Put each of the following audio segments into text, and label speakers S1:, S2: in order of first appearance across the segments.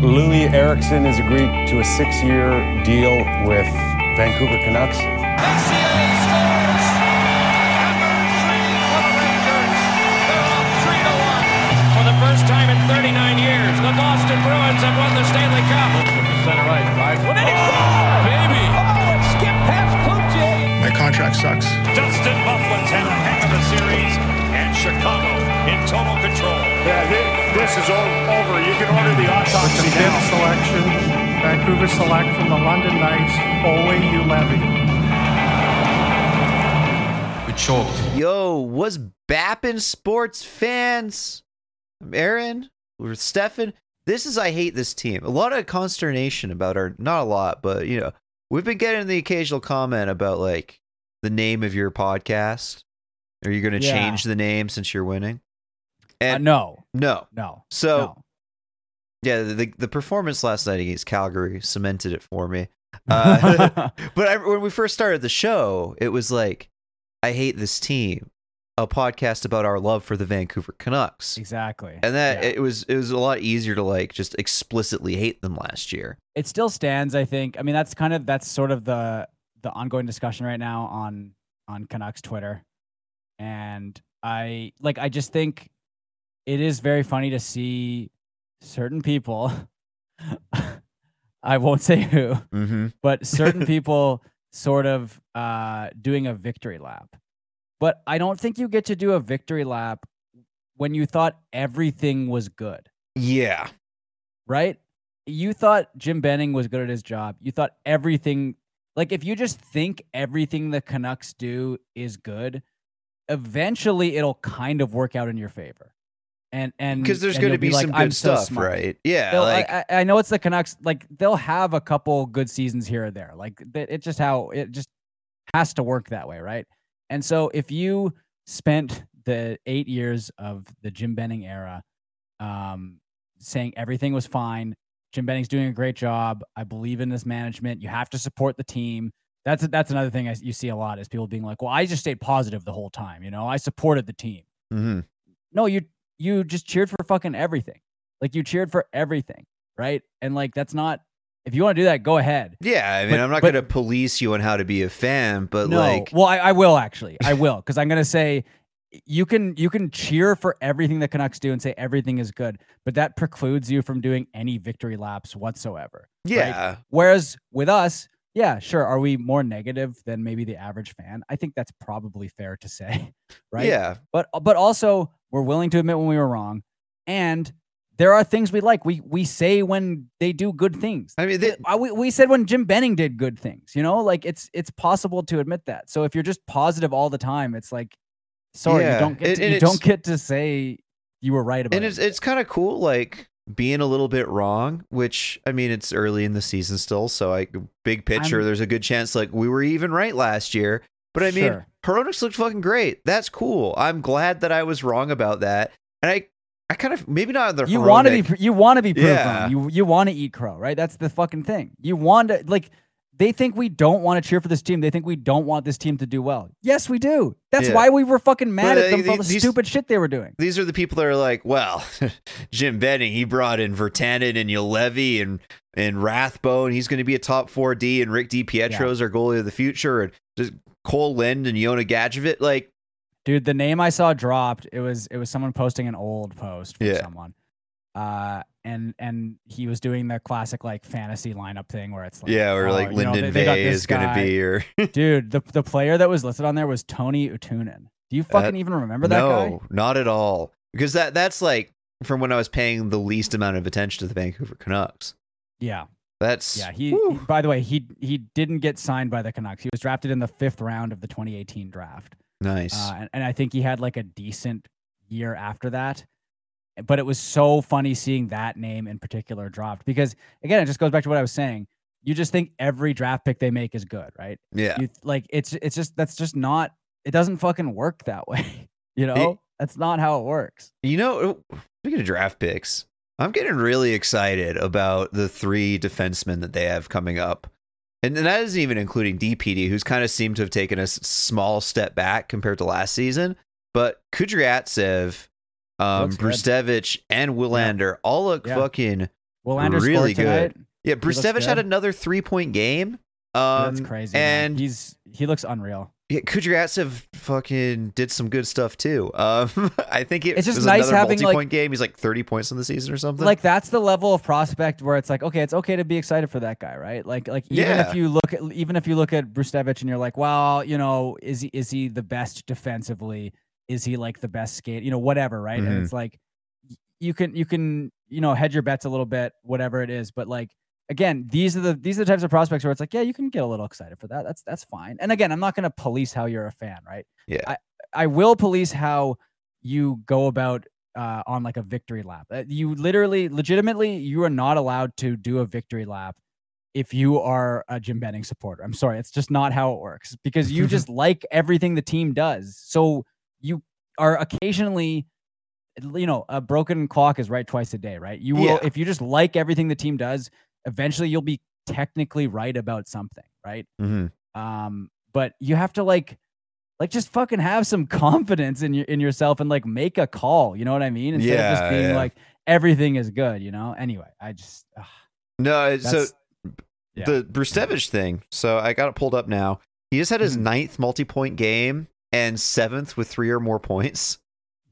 S1: Loui Eriksson has agreed to a six-year deal with Vancouver Canucks.
S2: ACA scores! Number three for the Rangers. They're up three to one. For the first time in 39 years, the Boston Bruins have won the Stanley Cup.
S3: Center right, drives one in. Oh, baby!
S2: Oh, it skipped past Cloutier.
S4: My contract sucks.
S5: Dustin Byfuglien's had a heck of a series, and Chicago in total control.
S6: Yeah, thi- this is o- over. You can order the autopsy
S7: The
S6: now.
S7: selection, Vancouver select from the London Knights, Olli Juolevi.
S4: We choked.
S8: Yo, what's bappin' sports fans? I'm Aaron. We're Stefan. This is I hate this team. A lot of consternation about our not a lot, but you know, we've been getting the occasional comment about like the name of your podcast. Are you gonna
S9: Yeah.
S8: change the name since you're winning?
S9: Uh,
S8: And
S9: no,
S8: no.
S9: no.
S8: So
S9: no.
S8: yeah, the the performance last night against Calgary cemented it for me. Uh, but I, when we first started the show, it was like, I hate this team, a podcast about our love for the Vancouver Canucks,
S9: exactly.
S8: and that
S9: Yeah.
S8: it was it was a lot easier to like just explicitly hate them last year.
S9: it still stands. I think. I mean, that's kind of that's sort of the the ongoing discussion right now on on Canucks Twitter, and I like. I just think it is very funny to see certain people. I won't say who,
S8: Mm-hmm.
S9: but certain people sort of uh, doing a victory lap. But I don't think you get to do a victory lap when you thought everything was good
S8: Yeah,
S9: right? You thought Jim Benning was good at his job. You thought everything, like if you just think everything the Canucks do is good, eventually it'll kind of work out in your favor. And and
S8: because there's going to
S9: you'll
S8: be
S9: like,
S8: some
S9: "I'm
S8: good
S9: so
S8: stuff,
S9: smart."
S8: right? Yeah,
S9: They'll-
S8: like
S9: I, I I know it's the Canucks. Like they'll have a couple good seasons here or there. Like it's just how it just has to work that way, right? And so if you spent the eight years of the Jim Benning era, um, saying everything was fine, Jim Benning's doing a great job. I believe in this management. You have to support the team. That's that's another thing I, you see a lot is people being like, "Well, I just stayed positive the whole time. You know, I supported the team."
S8: Mm-hmm.
S9: no you you just cheered for fucking everything. Like you cheered for everything right? And like that's not if you want to do that go ahead.
S8: Yeah. I mean,
S9: But-
S8: I'm not going to police you on how to be a fan, but
S9: no.
S8: like,
S9: well I, I will actually. I will because i'm gonna say you can you can cheer for everything the canucks do and say everything is good but that precludes you from doing any victory laps whatsoever right?
S8: yeah,
S9: whereas with us yeah sure are we more negative than maybe the average fan? I think that's probably fair to say right?
S8: Yeah,
S9: but but also we're willing to admit when we were wrong. And there are things we like. We we say when they do good things.
S8: I mean, they,
S9: Uh, we, we said when jim benning did good things you know? Like it's it's possible to admit that. So if you're just positive all the time it's like sorry
S8: Yeah,
S9: you don't get to,
S8: and
S9: you don't get to say you were right about
S8: and
S9: it.
S8: it's it's kind of cool like being a little bit wrong which i mean it's early in the season still so I big picture
S9: I'm-
S8: there's a good chance like we were even right last year but i mean
S9: Sure.
S8: Hronek's looked fucking great that's cool i'm glad that i was wrong about that and i i kind of maybe not the
S9: you want to be you want to be proved
S8: Yeah.
S9: You you want to eat crow, right? That's the fucking thing. You want to like they think we don't want to cheer for this team. They think we don't want this team to do well. Yes, we do. That's
S8: Yeah.
S9: why we were fucking mad
S8: But,
S9: at
S8: uh,
S9: them for all the
S8: these-
S9: stupid shit they were doing.
S8: these are the people that are like, well, Jim Benning, he brought in Virtanen and Levy and and Rathbone. He's going to be a top four D, and Rick Pietro's our goalie of the future, and just Kole Lind and Jonah Gadjovich. Like,
S9: Dude, the name I saw dropped, it was it was someone posting an old post from
S8: Yeah.
S9: someone. Uh and and he was doing the classic like fantasy lineup thing where it's like
S8: yeah, or
S9: oh,
S8: like
S9: you know,
S8: Lyndon
S9: they- they got this
S8: is going to
S9: guy.
S8: be, or
S9: Dude, the the player that was listed on there was Toni Utunen. Do you fucking even remember that
S8: no,
S9: guy?
S8: not at all, because that that's like from when I was paying the least amount of attention to the Vancouver Canucks.
S9: Yeah.
S8: That's
S9: Yeah, he, he- by the way, he he didn't get signed by the Canucks. He was drafted in the fifth round of the 2018 draft,
S8: nice.
S9: uh, and, and I think he had like a decent year after that. But it was so funny seeing that name in particular dropped because again, it just goes back to what I was saying. You just think every draft pick they make is good, right?
S8: yeah,
S9: You like it's it's just that's just not. It doesn't fucking work that way. You know, that's not how it works.
S8: You know, speaking of draft picks, I'm getting really excited about the three defensemen that they have coming up. And, and that isn't even including DPD, who's kind of seemed to have taken a small step back compared to last season. But Kudryavtsev, um, Brzustewicz, and Willander all look
S9: Yeah.
S8: fucking
S9: Willander
S8: Really
S9: scored tonight.
S8: good. Yeah, Brzustewicz had another three point game. Um,
S9: That's crazy. man.
S8: And
S9: he's he looks unreal.
S8: Yeah, Kudryavtsev fucking did some good stuff too. Um, I think it
S9: It's just nice having, like-
S8: multi-point game. He's like thirty points in the season or something.
S9: Like that's the level of prospect where it's like, okay, it's okay to be excited for that guy, right? Like, like even
S8: Yeah.
S9: if you look at even if you look at Brzustewicz and you're like, well, you know, is he is he the best defensively? Is he like the best skate? You know, whatever, right?
S8: Mhm.
S9: And it's like you can you can you know hedge your bets a little bit, whatever it is. But like again, these are the these are the types of prospects where it's like, yeah, you can get a little excited for that. That's that's fine. And again, I'm not going to police how you're a fan, right?
S8: Yeah.
S9: I I will police how you go about uh, on like a victory lap. Uh, You literally, legitimately, you are not allowed to do a victory lap if you are a Jim Benning supporter. I'm sorry, it's just not how it works because you just like everything the team does. So you are occasionally, you know, a broken clock is right twice a day, right? You will,
S8: Yeah.
S9: if you just like everything the team does, eventually you'll be technically right about something, right?
S8: Mhm.
S9: Um, but you have to like, like just fucking have some confidence in your in yourself and like make a call. You know what I mean? Instead of just being
S8: yeah.
S9: like everything is good. You know. Anyway, I just ugh,
S8: no, so
S9: yeah.
S8: the Brzustewicz thing. So I got it pulled up now. He just had his
S9: Mhm.
S8: ninth multi-point game and seventh with three or more points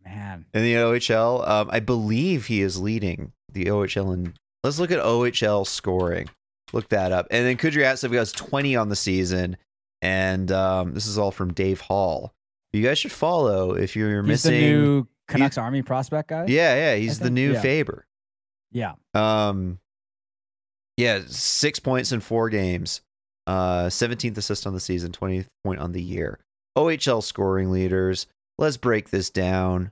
S9: man.
S8: in the OHL. Um, I believe he is leading the OHL in. Let's look at OHL scoring. Look that up. And then Kudryavtsev has 20 on the season. And um, this is all from Dave Hall. You guys should follow if you're
S9: He's
S8: missing.
S9: the new Canucks Army prospect guy.
S8: yeah, yeah, he's the new
S9: yeah.
S8: Faber.
S9: Yeah.
S8: Um, yeah, six points in four games. Uh, 17th assist on the season, 20th point on the year. OHL scoring leaders. Let's break this down.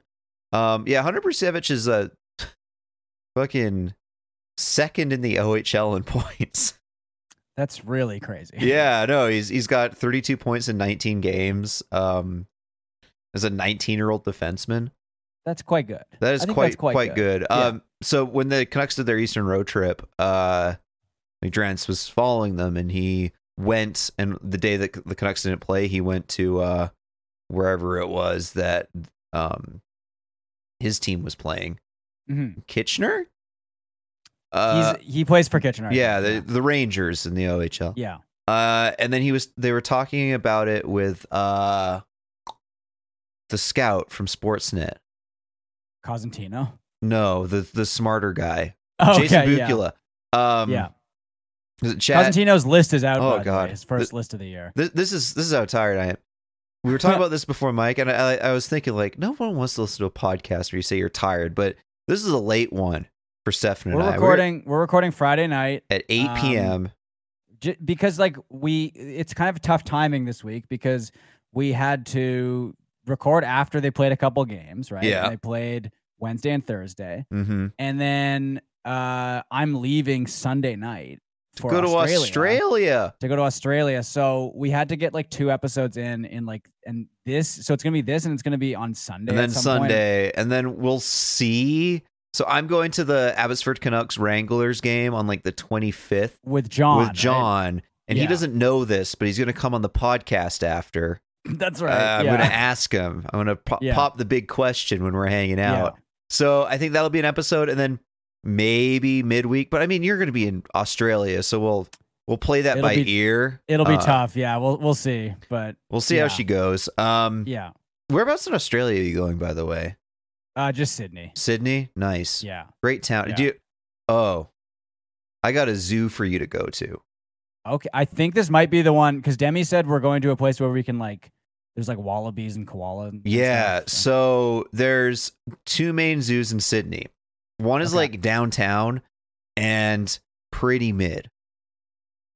S8: Um, yeah, Hunter Brzustewicz is a fucking second in the OHL in points.
S9: That's really crazy.
S8: yeah, no, he's he's got 32 points in 19 games. Um, as a 19 year old defenseman.
S9: That's quite good.
S8: That is quite
S9: quite
S8: quite,
S9: good.
S8: good.
S9: Yeah.
S8: Um, so when the Canucks did their Eastern road trip, uh, Drance was following them, and he went. And the day that the Canucks didn't play, he went to uh, wherever it was that um, his team was playing.
S9: Mhm.
S8: Kitchener. Uh,
S9: He's he plays for Kitchener.
S8: Yeah, the the Rangers in the OHL.
S9: yeah.
S8: Uh, and then he was they were talking about it with uh, the scout from Sportsnet.
S9: Cosentino.
S8: No, the the smarter guy.
S9: Oh,
S8: Jason
S9: okay, yeah.
S8: Bukala. Um,
S9: Yeah.
S8: Chad?
S9: Cosentino's list is out.
S8: Oh,
S9: the way,
S8: God.
S9: his first list of the year.
S8: This, this is this is how tired I am. We were talking about this before, Mike, and I, I was thinking like, no one wants to listen to a podcast where you say you're tired, but this is a late one for Stefan and
S9: We're
S8: I.
S9: recording. We're recording Friday night.
S8: at 8
S9: um,
S8: p.m.
S9: j- because like we it's kind of tough timing this week because we had to record after they played a couple games right
S8: Yeah.
S9: they played wednesday and thursday
S8: Mm-hmm.
S9: and then uh i'm leaving sunday night for
S8: Go to
S9: australia,
S8: Australia.
S9: to go to australia so we had to get like two episodes in in like and this so it's gonna be this and it's gonna be on sunday
S8: and
S9: at
S8: then
S9: some point.
S8: Sunday, and then we'll see. So I'm going to the Abbotsford Canucks Wranglers game on like the 25th
S9: with john
S8: with
S9: right?
S8: John, and he doesn't know this, but he's going to come on the podcast after.
S9: that's
S8: Uh,
S9: right
S8: I'm
S9: yeah.
S8: going to ask him. I'm going to pop,
S9: Yeah.
S8: pop the big question when we're hanging
S9: Yeah.
S8: out. So I think that'll be an episode, and then maybe midweek. But I mean, you're going to be in Australia, so we'll we'll play that
S9: It'll
S8: by
S9: be-
S8: ear.
S9: it'll be
S8: Uh,
S9: tough yeah we'll we'll see but
S8: We'll see
S9: Yeah.
S8: how she goes. Um,
S9: yeah
S8: whereabouts in Australia are you going, by the way?
S9: Uh just sydney
S8: Sydney, nice,
S9: yeah
S8: great town.
S9: Yeah.
S8: Do you? Oh, I got a zoo for you to go to.
S9: Okay, I think this might be the one because Demi said we're going to a place where we can like, there's like wallabies and koala. And
S8: Yeah.
S9: stuff, so-
S8: So there's two main zoos in Sydney. One is
S9: Okay.
S8: like downtown and pretty mid.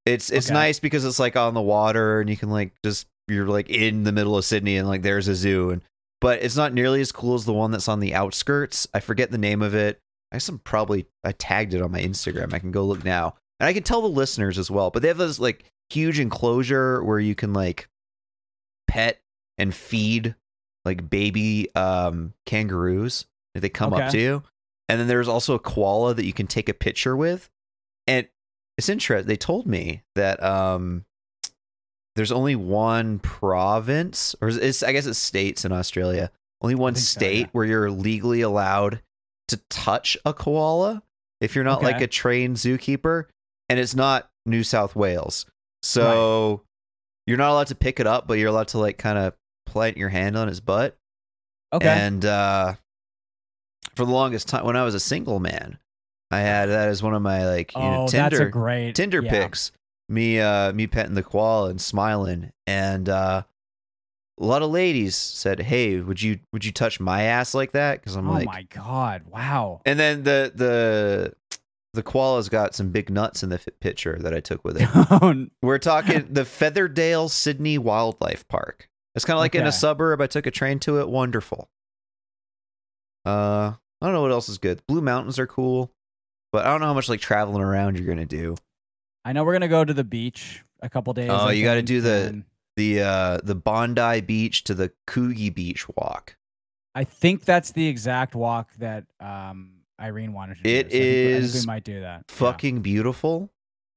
S8: It's it's
S9: Okay.
S8: nice because it's like on the water and you can like just you're like in the middle of Sydney and like there's a zoo and but it's not nearly as cool as the one that's on the outskirts. I forget the name of it. I guess I'm probably I tagged it on my Instagram. I can go look now. And I can tell the listeners as well. But they have this like huge enclosure where you can like pet and feed like baby um kangaroos if they come up to you. And then there's also a koala that you can take a picture with. And it's interesting. They told me that um there's only one province, or it's I guess it's states in Australia. Only one
S9: think so,
S8: state
S9: yeah.
S8: where you're legally allowed to touch a koala. if you're not like a trained zookeeper, and it's not New South Wales. So you're not allowed to pick it up, but you're allowed to like kind of plant your hand on his butt.
S9: Okay.
S8: And uh, for the longest time, when I was a single man, I had that as one of my like you know
S9: oh,
S8: Tinder
S9: that's a great
S8: Tinder
S9: yeah.
S8: pics. Me uh me petting the koala and smiling and uh a lot of ladies said, "Hey, would you would you touch my ass like that?" Cuz I'm
S9: oh
S8: like "Oh
S9: my god! Wow.
S8: And then the the the koala's got some big nuts in the picture that I took with it.
S9: Oh,
S8: We're talking the Featherdale Sydney Wildlife Park. It's kind of like in a suburb. I took a train to it. Wonderful. Uh, I don't know what else is good. Blue Mountains are cool, but I don't know how much like traveling around you're gonna do.
S9: I know we're gonna go to the beach a couple days.
S8: Oh, you gotta do the- The uh the Bondi Beach to the Coogee Beach walk.
S9: I think that's the exact walk that um Irene wanted to do.
S8: It
S9: so I think we- we might do that. Yeah.
S8: Fucking beautiful.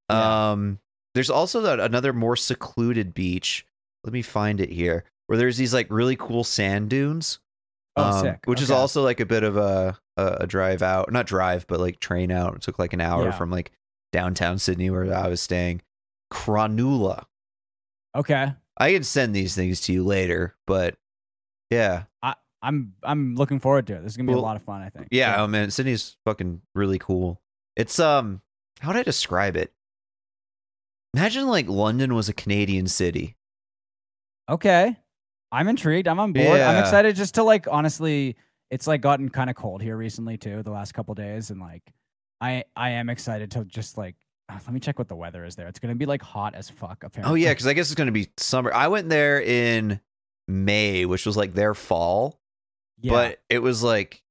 S9: Yeah.
S8: Um, there's also that another more secluded beach. Let me find it here, where there's these like really cool sand dunes.
S9: Oh,
S8: um,
S9: sick.
S8: Which is also like a bit of a, a a drive out, not drive, but like train out. It took like an hour
S9: Yeah.
S8: from like downtown Sydney where I was staying. Cronulla.
S9: Okay.
S8: I can send these things to you later, but yeah,
S9: I'm I'm looking forward to it. This is gonna be
S8: Well,
S9: a lot of fun. I think.
S8: yeah. Oh man, Sydney's fucking really cool. It's um, how would I describe it? Imagine like London was a Canadian city.
S9: Okay. I'm intrigued. I'm on board. I'm excited just to like honestly, it's like gotten kind of cold here recently too, the last couple days, and like I I am excited to just like uh, let me check what the weather is there. It's gonna be like hot as fuck. Apparently.
S8: Oh yeah, because I guess it's gonna be summer. I went there in May, which was like their fall,
S9: yeah.
S8: but it was like,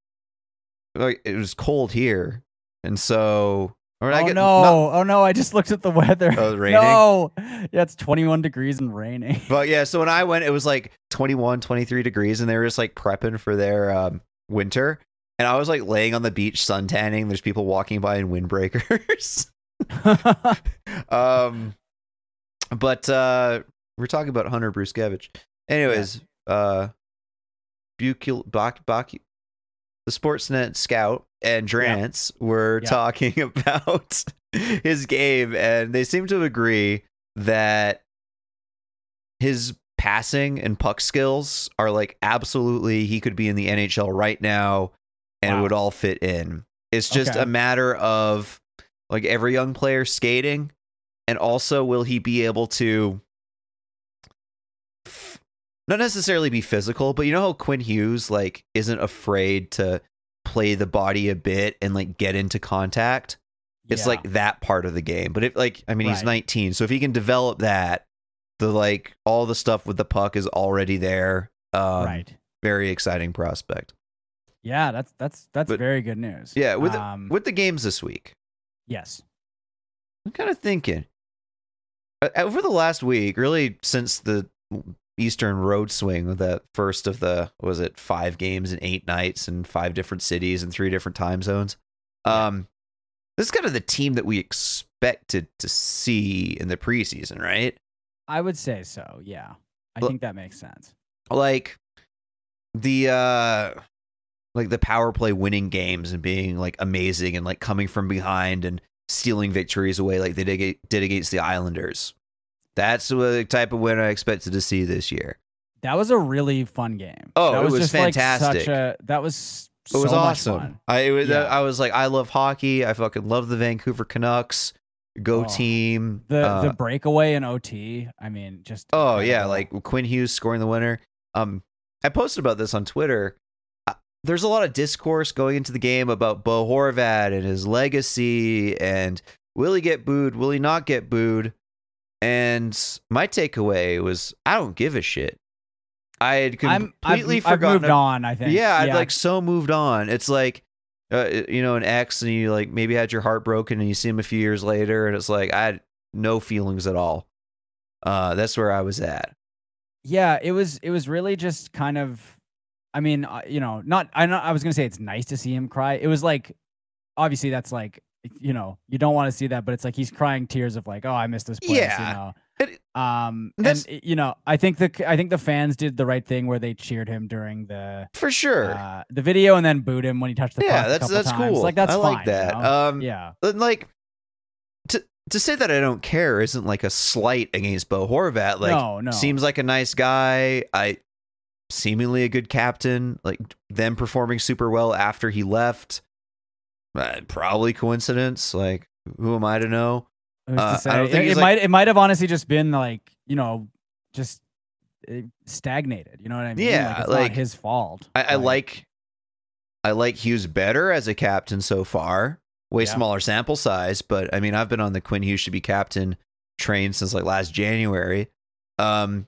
S8: like it was cold here, and so. Or
S9: oh
S8: I get,
S9: no!
S8: not-
S9: oh no! I just looked at the weather.
S8: Oh, raining?
S9: No, yeah, it's 21 degrees and raining.
S8: but yeah, so when I went, it was like 21, 23 degrees, and they were just like prepping for their um, winter. And I was like laying on the beach sun tanning. There's people walking by in windbreakers. um, but uh, we're talking about Hunter Bruce Brzustewicz. Anyways, uh, Bucul, the Sportsnet scout and Drance were
S9: Yeah.
S8: talking about his game, and they seem to agree that his passing and puck skills are like absolutely he could be in the NHL right now and it
S9: Wow.
S8: would all fit in. It's just
S9: Okay.
S8: a matter of like every young player skating and also will he be able to f- not necessarily be physical, but you know how Quinn Hughes like isn't afraid to play the body a bit and like get into contact. It's
S9: Yeah.
S8: like that part of the game. But if like I mean he's 19, so if he can develop that, the like all the stuff with the puck is already there. Um,
S9: right.
S8: Very exciting prospect.
S9: Yeah, that's that's that's
S8: but-
S9: very good news.
S8: Yeah, with
S9: um,
S8: with the games this week,
S9: yes.
S8: I'm kind of thinking uh, over the last week, really since the Eastern Road Swing, with that first of the was it five games in eight nights in five different cities and three different time zones. Um, this is kind of the team that we expected to see in the preseason, right?
S9: I would say so. Yeah, I think that makes sense.
S8: like the uh like the power play winning games and being like amazing and like coming from behind and stealing victories away like they did, did against the Islanders. That's the type of win I expected to see this year.
S9: That was a really fun game.
S8: Oh,
S9: that
S8: it was
S9: just, like,
S8: fantastic.
S9: such a, that was
S8: It was
S9: so much
S8: awesome.
S9: fun.
S8: I it was,
S9: Yeah.
S8: I was like I love hockey. I fucking love the Vancouver Canucks. Go
S9: Oh.
S8: team.
S9: The
S8: Uh,
S9: the breakaway in OT. I mean, just
S8: Oh yeah, like Quinn Hughes scoring the winner. Um, I posted about this on Twitter. Uh, There's a lot of discourse going into the game about Bo Horvat and his legacy, and will he get booed? Will he not get booed? And my takeaway was, I don't give a shit. I had completely
S9: I've, I've
S8: forgotten.
S9: moved on. I think.
S8: Yeah, I'd like so moved on. It's like, uh, you know, an ex, and you like maybe had your heart broken, and you see him a few years later, and it's like I had no feelings at all. Uh, that's where I was at.
S9: yeah it was it was really just kind of i mean you know not i not i was gonna say it's nice to see him cry it was like obviously that's like you know you don't want to see that but it's like he's crying tears of like oh i missed this place
S8: Yeah.
S9: you know
S8: It-
S9: Um, and you know, I think the I think the fans did the right thing where they cheered him during the
S8: For sure.
S9: uh, the video and then booed him when he touched the
S8: Yeah, that's- that's
S9: times.
S8: cool.
S9: Like that's
S8: I like
S9: fine,
S8: that.
S9: you know?
S8: Um,
S9: yeah,
S8: like to to say that I don't care isn't like a slight against Bo Horvat. Like
S9: no, no,
S8: seems like a nice guy. I seemingly a good captain. Like them performing super well after he left. Uh, probably coincidence. Like who am I to know? Uh,
S9: to
S8: I don't think
S9: it, it
S8: like-
S9: might it might have honestly just been like you know just uh, stagnated. You know what I mean?
S8: Yeah,
S9: like, it's
S8: like,
S9: not his fault.
S8: I, I like I like Hughes better as a captain so far. Way
S9: Yeah.
S8: smaller sample size, but I mean I've been on the Quinn Hughes should be captain train since like last January. Um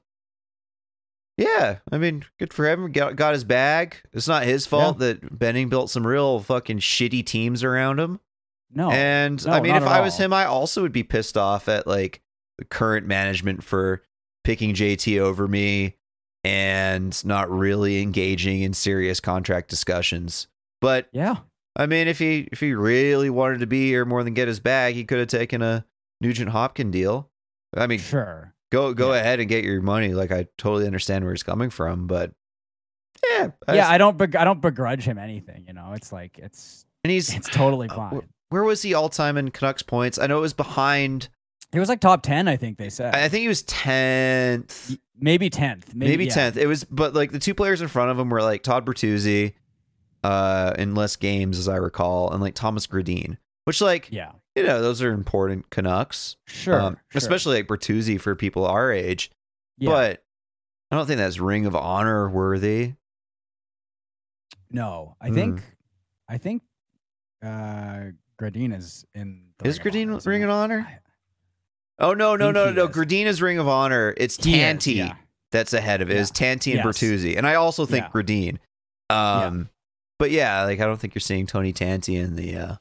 S8: yeah, I mean, good for him. Got, got his bag. It's not his fault that Benning built some real fucking shitty teams around him.
S9: no.
S8: and
S9: no,
S8: I mean, if I was him, I also would be pissed off at like the current management for picking JT over me and not really engaging in serious contract discussions. But
S9: yeah,
S8: I mean, if he if he really wanted to be here more than get his bag, he could have taken a Nugent Hopkins deal. I mean,
S9: sure.
S8: Go go
S9: Yeah.
S8: ahead and get your money. Like I totally understand where he's coming from, but yeah, I
S9: yeah,
S8: just-
S9: I don't beg- I don't begrudge him anything. You know, it's like it's
S8: and he's
S9: it's totally
S8: uh,
S9: fine.
S8: wh- where was he all time in Canucks points? I know it was behind.
S9: He was like top ten, I think they said.
S8: I think he was tenth.
S9: Maybe tenth, maybe,
S8: maybe
S9: yeah.
S8: tenth. It was, but like the two players in front of him were like Todd Bertuzzi, uh, in less games as I recall, and like Thomas Gradin, which like
S9: Yeah,
S8: you know those are important Canucks,
S9: sure,
S8: um,
S9: sure.
S8: especially like Bertuzzi for people our age.
S9: Yeah.
S8: But I don't think that's Ring of Honor worthy.
S9: no, I
S8: Mm.
S9: think I think uh Gradin is in. The
S8: Is
S9: Gradin
S8: Ring of Honor?
S9: I-
S8: Oh no no no no!
S9: is
S8: Ring of Honor. It's Tanti
S9: yeah.
S8: that's ahead of it. It's Tanti and
S9: Yes.
S8: Bertuzzi, and I also think
S9: Yeah.
S8: Gradin. Um, but yeah, like I don't think you're seeing Tony Tanti in the uh,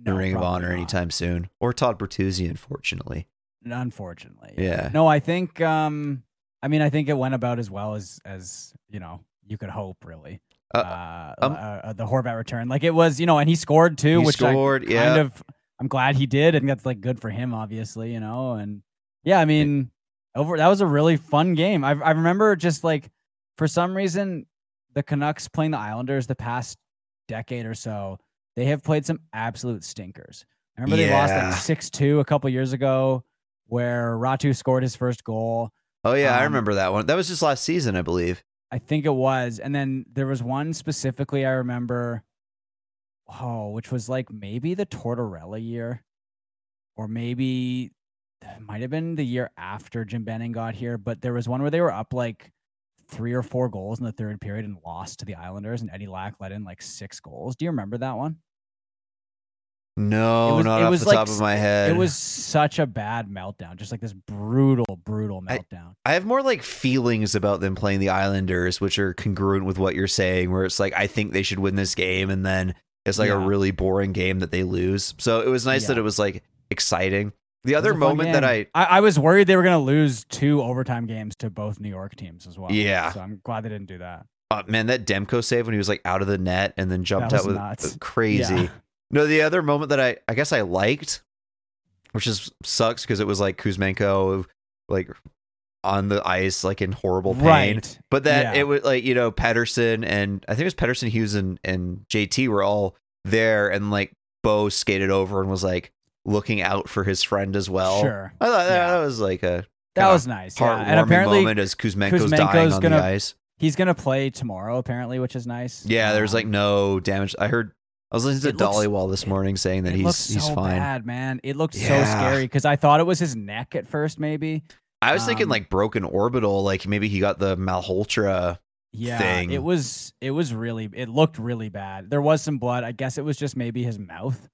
S8: the Ring of Honor
S9: not.
S8: anytime soon, or Todd Bertuzzi, unfortunately.
S9: Unfortunately.
S8: Yeah.
S9: No, I think um I mean I think it went about as well as as, you know, you could hope really.
S8: Uh,
S9: Uh,
S8: um,
S9: uh, the Horvat return. Like it was, you know, and he scored too,
S8: He
S9: which
S8: scored,
S9: I kind
S8: yeah.
S9: of I'm glad he did and that's like good for him obviously, you know, and yeah, I mean over that was a really fun game. I I remember just like for some reason the Canucks playing the Islanders the past decade or so, they have played some absolute stinkers. I remember they lost
S8: Yeah.
S9: like 6-2 a couple years ago where Räty scored his first goal.
S8: Oh yeah, I
S9: Um,
S8: remember that one. That was just last season, I believe.
S9: I think it was. And then there was one specifically I remember, oh, which was like maybe the Tortorella year, or maybe it might have been the year after Jim Benning got here. But there was one where they were up like three or four goals in the third period and lost to the Islanders, and Eddie Lack let in like six goals. Do you remember that one?
S8: No,
S9: was-
S8: not off
S9: was
S8: the
S9: like
S8: top of my head.
S9: It was such a bad meltdown, just like this brutal, brutal meltdown.
S8: I have more like feelings about them playing the Islanders, which are congruent with what you're saying, where it's like I think they should win this game, and then it's like a really boring game that they lose. So it was nice that it was like exciting. The other moment that I.
S9: I I was worried they were gonna lose two overtime games to both New York teams as well.
S8: Yeah.
S9: so I'm glad they didn't do that.
S8: uh, man, that Demko save when he was like out of the net and then jumped out
S9: was
S8: with
S9: nuts.
S8: crazy.
S9: Yeah.
S8: No, the other moment that I I guess I liked, which is sucks because it was like Kuzmenko like on the ice like in horrible pain.
S9: Right.
S8: But that
S9: Yeah.
S8: it was like, you know, Pettersson and I think it was Pettersson, Hughes and, and JT were all there and like Bo skated over and was like looking out for his friend as well.
S9: Sure.
S8: I thought that,
S9: Yeah.
S8: that was like a
S9: That was nice. Yeah.
S8: heartwarming
S9: And apparently
S8: moment as Kuzmenko's, dying
S9: Kuzmenko's
S8: on
S9: gonna-
S8: the ice.
S9: he's gonna play tomorrow, apparently, which is nice.
S8: Yeah, there's like
S9: Um,
S8: no damage. I heard I was listening to
S9: looks-
S8: Dhaliwal this morning saying that he's
S9: looks
S8: he's fine.
S9: bad, man. It looked so scary because I thought it was his neck at first, maybe.
S8: I was thinking
S9: Um,
S8: like broken orbital, like maybe he got the Malhotra.
S9: Yeah,
S8: thing.
S9: it was. It was really. It looked really bad. There was some blood. I guess it was just maybe his mouth,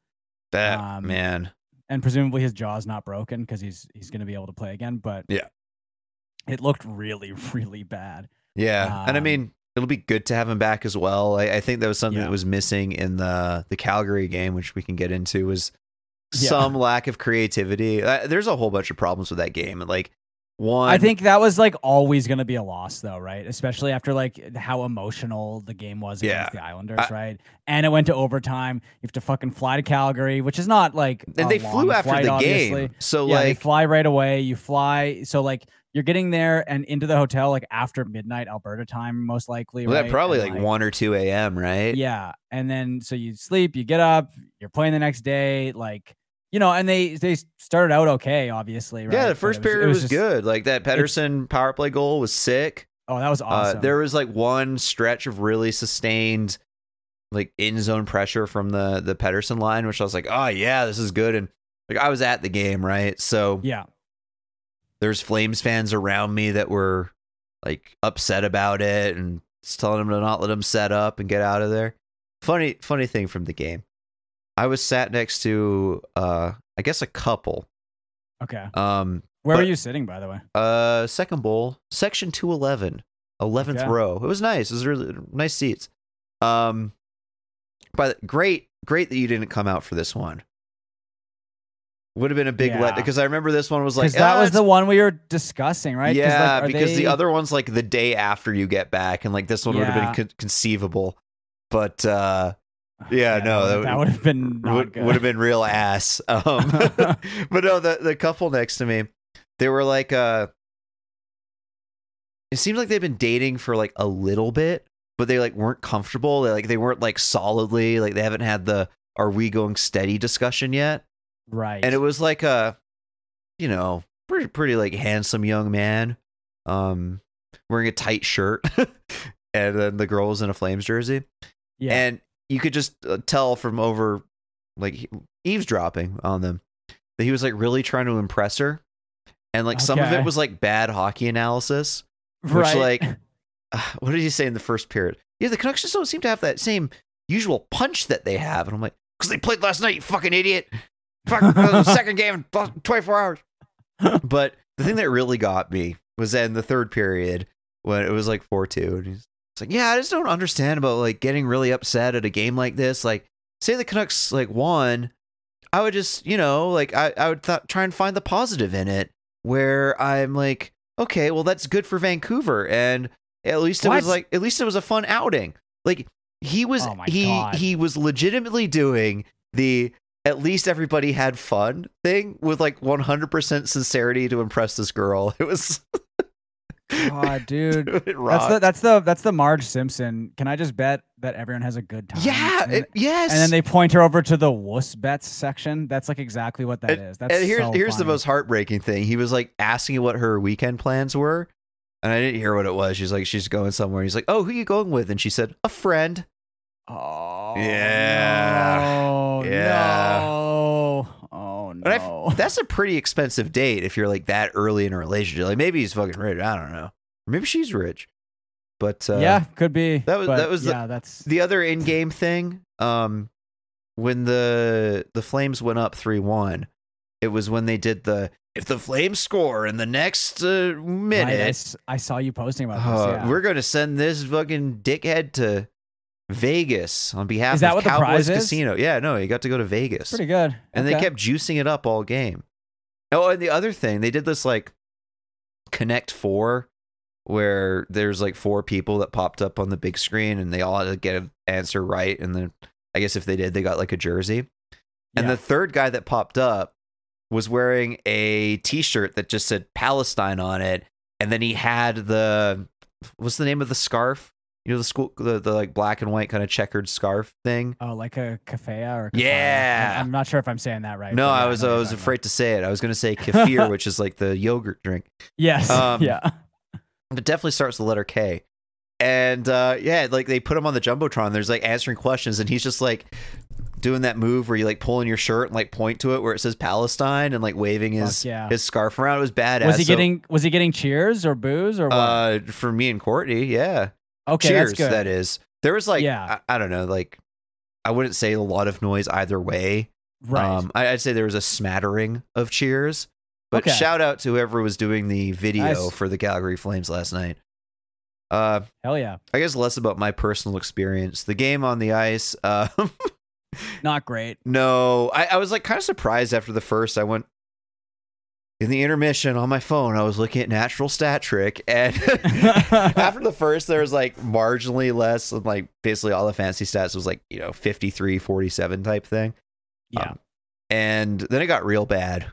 S8: That
S9: Um,
S8: man.
S9: and presumably his jaw's not broken because he's he's gonna be able to play again. But
S8: Yeah.
S9: it looked really, really bad.
S8: Yeah, and I
S9: Um,
S8: mean, it'll be good to have him back as well. I, I think that was something
S9: Yeah.
S8: that was missing in the the Calgary game, which we can get into, was
S9: Yeah.
S8: some lack of creativity. Uh, there's a whole bunch of problems with that game. Like one.
S9: I think that was like always going to be a loss, though, right? Especially after like how emotional the game was against
S8: Yeah.
S9: the Islanders,
S8: I-
S9: right? And it went to overtime. You have to fucking fly to Calgary, which is not like
S8: And they flew after
S9: flight,
S8: the
S9: obviously.
S8: game. So
S9: yeah, they
S8: like
S9: fly right away. You fly, so like you're getting there and into the hotel like after midnight Alberta time, most likely.
S8: well,
S9: right?
S8: that probably
S9: And,
S8: like, one or two a.m. Right?
S9: Yeah, and then so you sleep, you get up, you're playing the next day, like you know, and they they started out okay, obviously. Right?
S8: Yeah, the first
S9: was-
S8: period was,
S9: just-
S8: good. Like that Pettersson power play goal was sick.
S9: Oh, that was awesome.
S8: Uh, there was like one stretch of really sustained, like in zone pressure from the the Pettersson line, which I was like, oh yeah, this is good. And like I was at the game, right? So
S9: yeah,
S8: there's Flames fans around me that were like upset about it and just telling them to not let them set up and get out of there. Funny, funny thing from the game. I was sat next to, uh, I guess a couple.
S9: okay.
S8: Um,
S9: Where were you sitting, by the way?
S8: uh, second bowl, section 211, 11th
S9: Okay.
S8: row. It was nice. It was really nice seats. Um, but great, great that you didn't come out for this one. Would have been a big let because I remember this one was like
S9: that
S8: "Ah,
S9: was the one we were discussing, right? like,
S8: Yeah,
S9: are
S8: because the other one's like the day after you get back, and like this one would have been con- conceivable. But uh, yeah, no,
S9: that,
S8: that
S9: would have been not
S8: would, would have been real ass. Um, but no, the the couple next to me, they were like, uh, it seems like they've been dating for like a little bit, but they like weren't comfortable. They like they weren't like solidly like they haven't had the are we going steady discussion yet.
S9: Right.
S8: And it was like a, you know, pretty pretty like handsome young man, um, wearing a tight shirt, and then the girl was in a Flames jersey,
S9: yeah.
S8: and you could just uh, tell from over, like eavesdropping on them, that he was like really trying to impress her, and like some of it was like bad hockey analysis, which
S9: right.
S8: like, uh, what did he say in the first period? Yeah, the Canucks just don't seem to have that same usual punch that they have, and I'm like, because they played last night, you fucking idiot. Fuck, the second game in 24 hours. But the thing that really got me was that in the third period when it was like 4 2. And he's it's like, yeah, I just don't understand about like getting really upset at a game like this. Like, say the Canucks like won, I would just, you know, like I, I would th- try and find the positive in it where I'm like, okay, well, that's good for Vancouver. And at least it was like, at least it was a fun outing. Like, he was,
S9: Oh
S8: he,
S9: God.
S8: he was legitimately doing the at least everybody had fun thing with like 100% sincerity to impress this girl. It was,
S9: God, dude. That's the that's the that's the Marge Simpson. Can I just bet that everyone has a good time?
S8: yeah,
S9: and,
S8: it- yes.
S9: and then they point her over to the wuss bets section. That's like exactly what that is.
S8: and,
S9: That's
S8: and here's
S9: so
S8: here's the most heartbreaking thing. He was like asking what her weekend plans were, and I didn't hear what it was. She's like, she's going somewhere. He's like, oh, who you going with? And she said, a friend.
S9: Oh
S8: Yeah.
S9: no,
S8: Yeah.
S9: No. Oh no.
S8: And that's a pretty expensive date if you're like that early in a relationship. Like maybe he's fucking rich. I don't know. Or maybe she's rich. But uh,
S9: yeah, could be.
S8: that was-
S9: but
S8: that was the-
S9: yeah. that's
S8: the other in-game thing um when the the flames went up 3-1 it was when they did the if the flames score in the next uh,
S9: right, I,
S8: minute
S9: s- I saw you posting about
S8: uh,
S9: this. Yeah.
S8: we're going to send this fucking dickhead to Vegas on behalf of
S9: the
S8: Cowboys? Casino. Yeah, no, he got to go to Vegas.
S9: pretty good.
S8: And they kept juicing it up all game. Oh, and the other thing, they did this like Connect Four, where there's like four people that popped up on the big screen, and they all had to get an answer right. And then I guess if they did, they got like a jersey. And
S9: Yeah.
S8: the third guy that popped up was wearing a T-shirt that just said Palestine on it, and then he had the what's the name of the scarf? You know the school, the, the like black and white kind of checkered scarf thing.
S9: Oh, like a kafea or kafaya?
S8: Yeah.
S9: I- I'm not sure if I'm saying that right.
S8: No, I was I was afraid to say it. I was going to say kefir, which is like the yogurt drink.
S9: Yes.
S8: Um,
S9: yeah.
S8: It definitely starts with the letter K. And uh, yeah, like they put him on the jumbotron. There's like answering questions, and he's just like doing that move where you like pull in your shirt and like point to it where it says Palestine and like waving his
S9: Fuck yeah.
S8: his scarf around. It was badass.
S9: Was he
S8: So,
S9: getting was he getting cheers or booze or what?
S8: uh for me and Courtney? Yeah,
S9: okay,
S8: cheers.
S9: that's good.
S8: That is. There was like
S9: Yeah.
S8: I, I don't know, like I wouldn't say a lot of noise either way.
S9: right.
S8: Um, I, I'd say there was a smattering of cheers. But
S9: Okay.
S8: shout out to whoever was doing the video
S9: Nice.
S8: for the Calgary Flames last night. Uh,
S9: Hell yeah.
S8: I guess less about my personal experience. The game on the ice. Uh,
S9: Not great.
S8: no, I, I was like kind of surprised after the first. I went. In the intermission on my phone, I was looking at natural stat trick, and after the first, there was like marginally less, and like basically all the fancy stats was like you know 53, 47 type thing.
S9: Yeah.
S8: Um, and then it got real bad.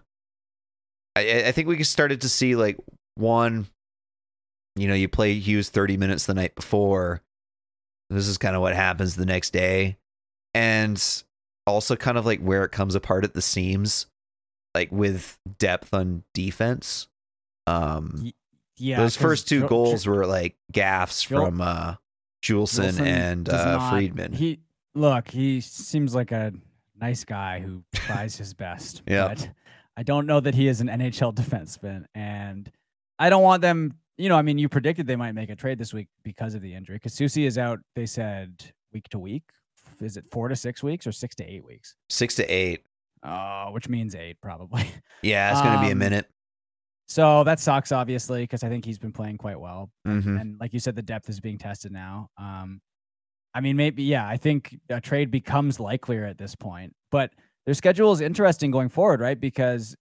S8: I, I think we started to see like one, you know, you play Hughes 30 minutes the night before. This is kind of what happens the next day. And also kind of like where it comes apart at the seams, like with depth on defense. Um,
S9: yeah.
S8: those first two
S9: Jo-
S8: goals were like gaffes
S9: Jo-
S8: from uh,
S9: Juulsen,
S8: and uh,
S9: not-
S8: Friedman.
S9: He look, he seems like a nice guy who tries his best.
S8: Yeah.
S9: But I don't know that he is an NHL defenseman. And I don't want them, you know, I mean, you predicted they might make a trade this week because of the injury. Because Soucy is out, they said week to week. Is it four to six weeks or six to eight weeks?
S8: Six to eight.
S9: Uh, which means eight probably.
S8: Yeah, it's going to be a
S9: Um,
S8: minute.
S9: So that sucks, obviously, because I think he's been playing quite well.
S8: hmm
S9: And like you said, the depth is being tested now. Um, I mean, maybe yeah. I think a trade becomes likelier at this point, but their schedule is interesting going forward, right? Because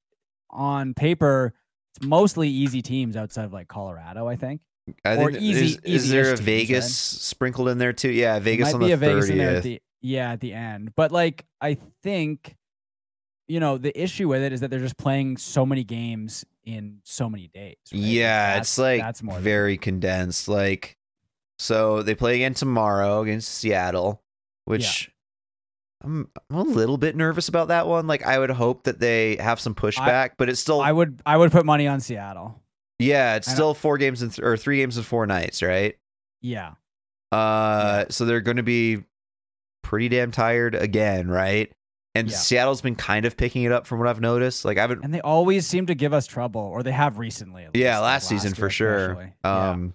S9: on paper, it's mostly easy teams outside of like Colorado. I think
S8: I
S9: or
S8: think
S9: easy-
S8: is, is there a
S9: teams,
S8: Vegas
S9: right?
S8: sprinkled in there too? Yeah, Vegas on the
S9: a Vegas in there at
S8: thirtieth.
S9: the yeah at the end, but like I think. You know the issue with it is that they're just playing so many games in so many days. right?
S8: Yeah,
S9: that's-
S8: it's like
S9: that's more
S8: very condensed. Like, so they play again tomorrow against Seattle, which I'm, I'm a little bit nervous about that one. Like, I would hope that they have some pushback, but it's still
S9: I would I would put money on Seattle.
S8: yeah, it's
S9: I
S8: still four games in th- or three games in four nights, right?
S9: Yeah,
S8: Uh, so they're going to be pretty damn tired again, right? And
S9: Yeah.
S8: Seattle's been kind of picking it up from what I've noticed. Like, I haven't
S9: and they always seem to give us trouble, or they have recently. At
S8: Yeah,
S9: least, like
S8: last season for sure.
S9: Yeah.
S8: Um,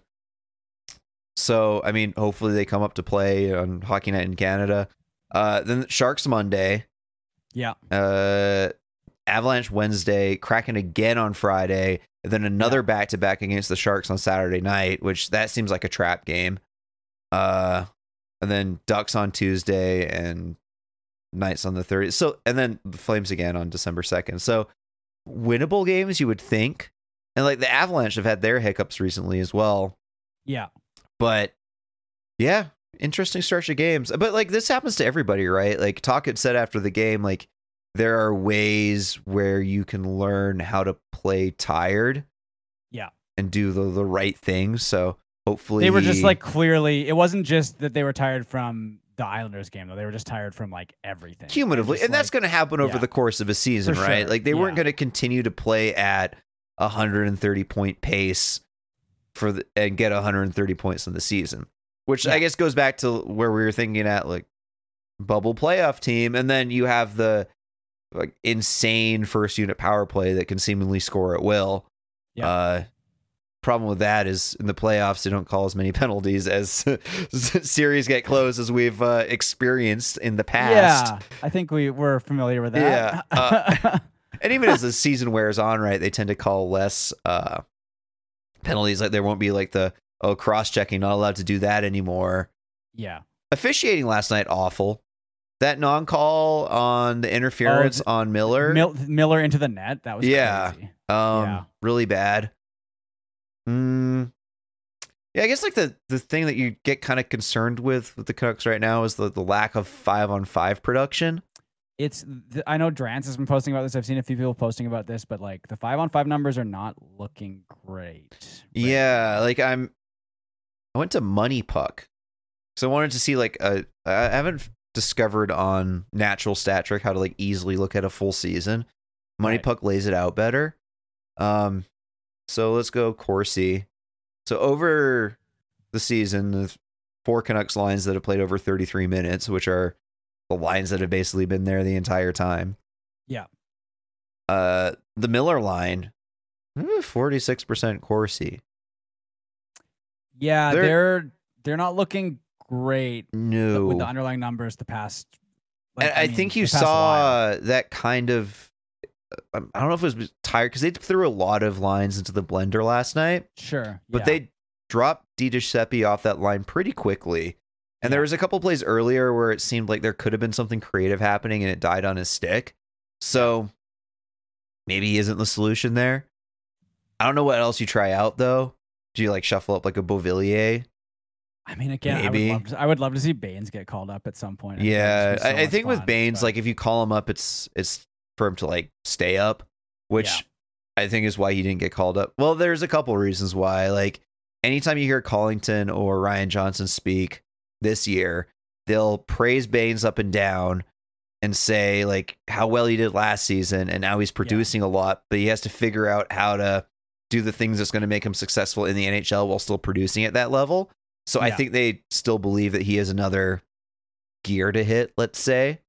S8: so I mean, hopefully they come up to play on Hockey Night in Canada. Uh, then Sharks Monday,
S9: yeah,
S8: uh, Avalanche Wednesday, Kraken again on Friday, and then another back to back against the Sharks on Saturday night, which that seems like a trap game. Uh, and then Ducks on Tuesday and Knights on the 30th. So and then the Flames again on December 2nd. So winnable games you would think. And like the Avalanche have had their hiccups recently as well.
S9: yeah,
S8: But yeah, interesting stretch of games. But like this happens to everybody, right? Like Talk had said after the game, like there are ways where you can learn how to play tired.
S9: Yeah.
S8: And do the, the right things. So hopefully
S9: they were just like clearly. It wasn't just that they were tired from the Islanders game, though. They were just tired from like everything.
S8: cumulatively.
S9: Just,
S8: And that's
S9: like-
S8: going to happen over
S9: yeah.
S8: the course of a season,
S9: For
S8: right?
S9: sure,
S8: Like they weren't
S9: yeah.
S8: going to continue to play at a 130 point pace for the, and get 130 points in the season, which I guess goes back to where we were thinking at like bubble playoff team. And then you have the like insane first unit power play that can seemingly score at will.
S9: Yeah.
S8: Uh, problem with that is in the playoffs they don't call as many penalties as series get close as we've uh, experienced in the past.
S9: Yeah, I think we were familiar with
S8: Yeah,
S9: that.
S8: uh, And even as the season wears on, right, they tend to call less uh, penalties. Like there won't be like the oh cross checking, not allowed to do that anymore.
S9: yeah,
S8: Officiating last night, awful. That non call on the interference
S9: Oh,
S8: on Miller,
S9: Mil- Miller into the net. That was
S8: Yeah.
S9: crazy.
S8: um,
S9: yeah.
S8: really bad. Mm, yeah, I guess like the the thing that you get kind of concerned with with the Canucks right now is the the lack of five on five production.
S9: It's I know Drance has been posting about this. I've seen a few people posting about this, but like the five on five numbers are not looking great. right
S8: Yeah, like I'm. I went to Money Puck, so I wanted to see like a. I haven't discovered on Natural Stat Trick how to like easily look at a full season. Money
S9: Right.
S8: Puck lays it out better. Um, so let's go Corsi. So over the season, the four Canucks lines that have played over 33 minutes, which are the lines that have basically been there the entire time.
S9: Yeah.
S8: Uh, the Miller line, eh, 46% Corsi.
S9: Yeah,
S8: They're-
S9: they're they're, not looking great
S8: No.
S9: with the underlying numbers. The past, like,
S8: And I,
S9: mean,
S8: think you
S9: the past while.
S8: saw that kind of. I don't know if it was tired because they threw a lot of lines into the blender last night,
S9: Sure,
S8: but
S9: yeah.
S8: they dropped Di Giuseppe off that line pretty quickly. And there was a couple plays earlier where it seemed like there could have been something creative happening and it died on his stick. So maybe he isn't the solution there. I don't know what else you try out though. Do you like shuffle up like a Beauvillier?
S9: I mean, again,
S8: Maybe.
S9: I would, love to, I would love to see Bains get called up at some point. I
S8: Yeah,
S9: so
S8: I, I think with Bains,
S9: but-
S8: like if you call him up, it's it's for him to like stay up, which
S9: Yeah.
S8: I think is why he didn't get called up. Well, there's a couple reasons why. Like anytime you hear Collington or Ryan Johnson speak this year, they'll praise Bains up and down and say like how well he did last season and now he's producing a lot, but he has to figure out how to do the things that's going to make him successful in the NHL while still producing at that level. So I think they still believe that he has another gear to hit, let's say,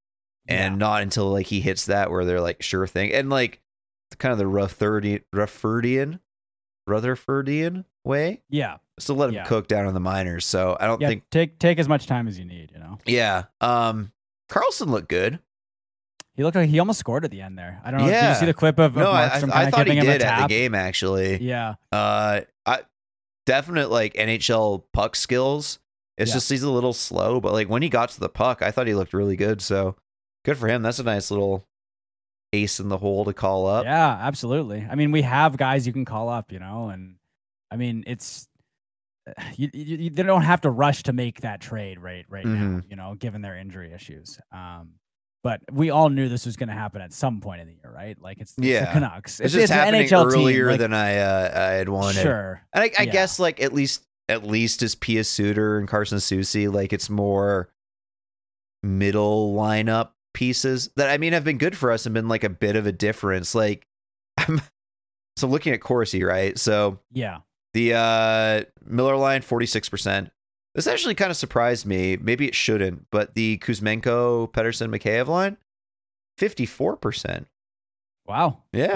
S8: and
S9: Yeah.
S8: not until like he hits that where they're like sure thing and like kind of the Rutherford Rutherfordian Rutherfordian way.
S9: yeah,
S8: Still let him
S9: Yeah.
S8: cook down on the minors. So I don't
S9: yeah,
S8: think
S9: take take as much time as you need. You know,
S8: yeah. Um Karlsson looked good.
S9: he looked like he almost scored at the end there. I don't know. Did
S8: Yeah.
S9: you see the clip of, of
S8: no, I, I, thought he
S9: giving him a
S8: did at the game actually.
S9: Yeah,
S8: Uh, I definite like NHL puck skills. It's
S9: Yeah.
S8: just he's a little slow, but like when he got to the puck, I thought he looked really good. So good for him. That's a nice little ace in the hole to call up.
S9: yeah, absolutely. I mean, we have guys you can call up, you know, and I mean, it's you, you, they don't have to rush to make that trade right right now,
S8: Mhm.
S9: you know, given their injury issues. Um, but we all knew this was going to happen at some point in the year, right? Like it's, it's the
S8: Yeah.
S9: Canucks.
S8: It's, just
S9: an
S8: happening
S9: NHL
S8: earlier
S9: like,
S8: than I uh, I had wanted.
S9: Sure.
S8: And I, I
S9: Yeah.
S8: guess like at least at least as Pius Suter and Carson Soucy, like it's more middle lineup pieces that I mean have been good for us and been like a bit of a difference. Like I'm so looking at Corsi, right? So
S9: Yeah.
S8: the uh Miller line 46%. This actually kind of surprised me. Maybe it shouldn't, but the Kuzmenko, Pettersson, Mikheyev line 54%.
S9: Wow.
S8: Yeah.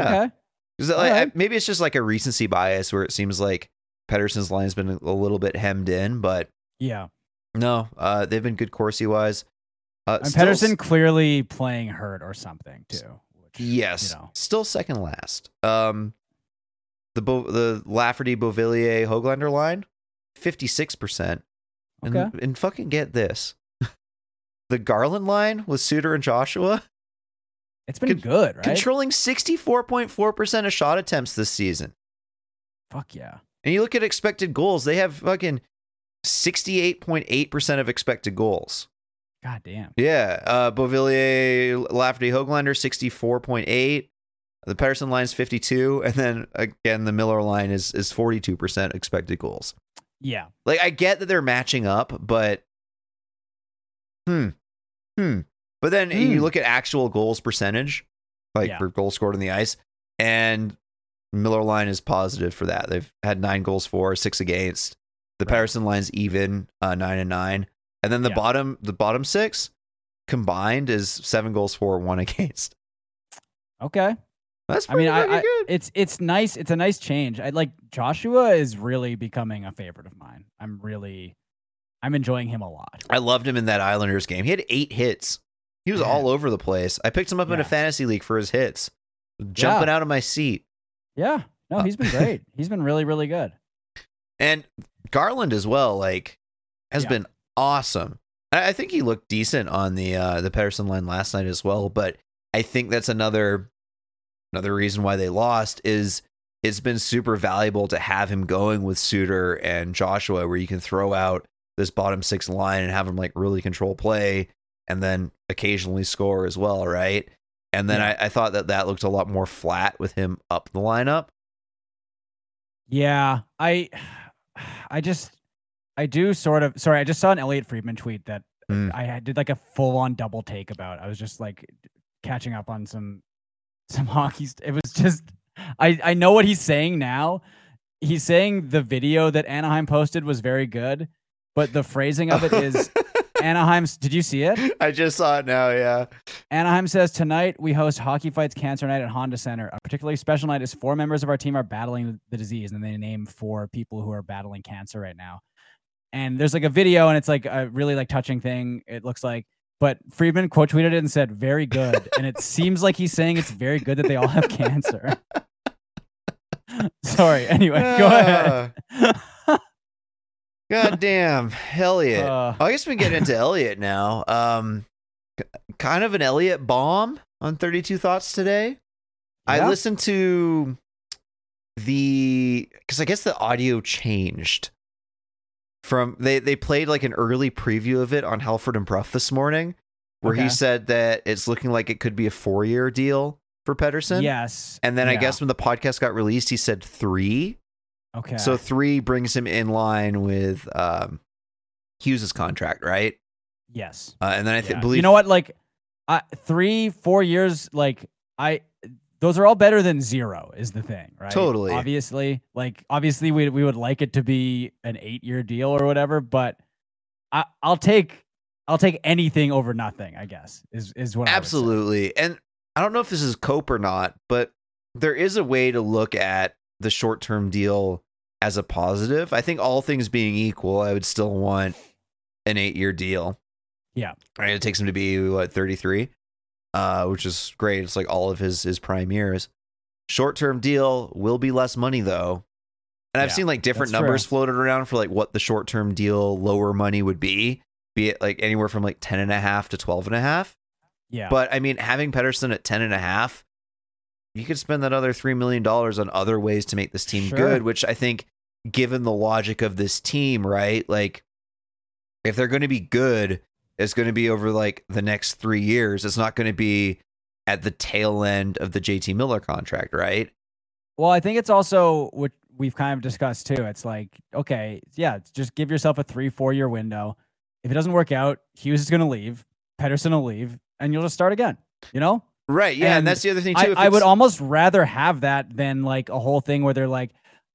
S9: Okay.
S8: like,
S9: right.
S8: I- maybe it's just like a recency bias where it seems like Pettersson's line's been a little bit hemmed in, but
S9: Yeah.
S8: no, uh, they've been good Corsi wise. Uh,
S9: And
S8: still Pettersson
S9: clearly playing hurt or something too. Which,
S8: yes,
S9: You know.
S8: still second last. Um, the Bo- the Lafferty, Beauvillier, Hoglander line, fifty six percent. And
S9: Okay.
S8: and fucking get this, the Garland line with Suter and Joshua
S9: It's been
S8: Con-
S9: good, right?
S8: controlling sixty four point four percent of shot attempts this season.
S9: Fuck yeah.
S8: And you look at expected goals, they have fucking 68.8% of expected goals.
S9: God damn.
S8: Yeah. Uh, Beauvillier, Lafferty, Hoglander, 64.8. The Pettersson line is 52. And then again, the Miller line is, is 42% expected goals.
S9: Yeah.
S8: Like, I get that they're matching up, but hmm. Hmm. But then you
S9: Hmm.
S8: look at actual goals percentage, like
S9: Yeah.
S8: for goals scored on the ice, and Miller line is positive for that. They've had nine goals for, six against. The
S9: Right.
S8: Pettersson line's even, uh, nine and nine. And then the
S9: Yeah.
S8: bottom, the bottom six combined is seven goals for, one against.
S9: Okay.
S8: That's
S9: I mean,
S8: pretty
S9: I, I it's it's nice. It's a nice change. I like Joshua is really becoming a favorite of mine. I'm really, I'm enjoying him a lot.
S8: I loved him in that Islanders game. He had eight hits. He was
S9: Yeah.
S8: all over the place. I picked him up in a fantasy league for his hits, jumping out of my seat.
S9: Yeah. No,
S8: Uh,
S9: he's been great. he's been really, really good.
S8: And Garland as well, like, has
S9: Yeah.
S8: been awesome. I, I think he looked decent on the uh the Pettersson line last night as well. But I think that's another another reason why they lost is it's been super valuable to have him going with Suter and Joshua, where you can throw out this bottom six line and have him like really control play and then occasionally score as well, right? And then
S9: Yeah.
S8: I, I thought that that looked a lot more flat with him up the lineup.
S9: Yeah. I, I just, I do sort of. Sorry, I just saw an Elliot Friedman tweet that
S8: Mm.
S9: I did like a full on double take about. I was just like catching up on some some hockey. st- It was just I I know what he's saying now. He's saying the video that Anaheim posted was very good, but the phrasing of it is Anaheim's. Did you see it?
S8: I just saw it now, yeah.
S9: Anaheim says tonight we host Hockey Fights Cancer Night at Honda Center. A particularly special night is four members of our team are battling the disease, and they name four people who are battling cancer right now. And there's like a video, and it's like a really like touching thing. It looks like, but Friedman quote tweeted it and said, "Very good," and it seems like he's saying it's very good that they all have cancer. Sorry. Anyway, go ahead.
S8: God damn, Elliot.
S9: Uh,
S8: I guess we can get into Elliot now. Um, kind of an Elliot bomb on 32 Thoughts today. I listened to the because I guess the audio changed from they they played like an early preview of it on Halford and Brough this morning, where
S9: Okay.
S8: he said that it's looking like it could be a four year deal for Pettersson.
S9: Yes.
S8: And then I guess when the podcast got released, he said three.
S9: Okay.
S8: So three brings him in line with um, Hughes's contract, right?
S9: yes.
S8: Uh, and then I th-
S9: Yeah.
S8: believe
S9: you know what? Like, I three, four years. Like, I those are all better than zero. Is the thing, right?
S8: Totally.
S9: Obviously, like obviously we we would like it to be an eight year deal or whatever, but I I'll take I'll take anything over nothing. I guess is is what I.
S8: Absolutely. And I don't know if this is cope or not, but there is a way to look at the short term deal as a positive. I think all things being equal, I would still want an eight year deal.
S9: Yeah.
S8: Right. It takes him to be what, 33? Uh, which is great. It's like all of his his prime years. Short term deal will be less money though. And I've
S9: Yeah,
S8: seen like different numbers
S9: true.
S8: floated around for like what the short term deal lower money would be, be it like anywhere from like 10 and a half to 12 and a half.
S9: Yeah.
S8: But I mean, having Pettersson at 10 and a half, you could spend that other $3 million on other ways to make this team
S9: Sure.
S8: good, which I think, given the logic of this team, right? Like, if they're going to be good, it's going to be over like the next three years. It's not going to be at the tail end of the JT Miller contract, right?
S9: Well, I think it's also what we've kind of discussed too. It's like, okay, yeah, just give yourself a three, four year window. If it doesn't work out, Hughes is going to leave, Pettersson will leave, and you'll just start again. You know?
S8: Right. Yeah. And,
S9: And
S8: that's the other thing, too. if
S9: I would almost rather have that than like a whole thing where they're like,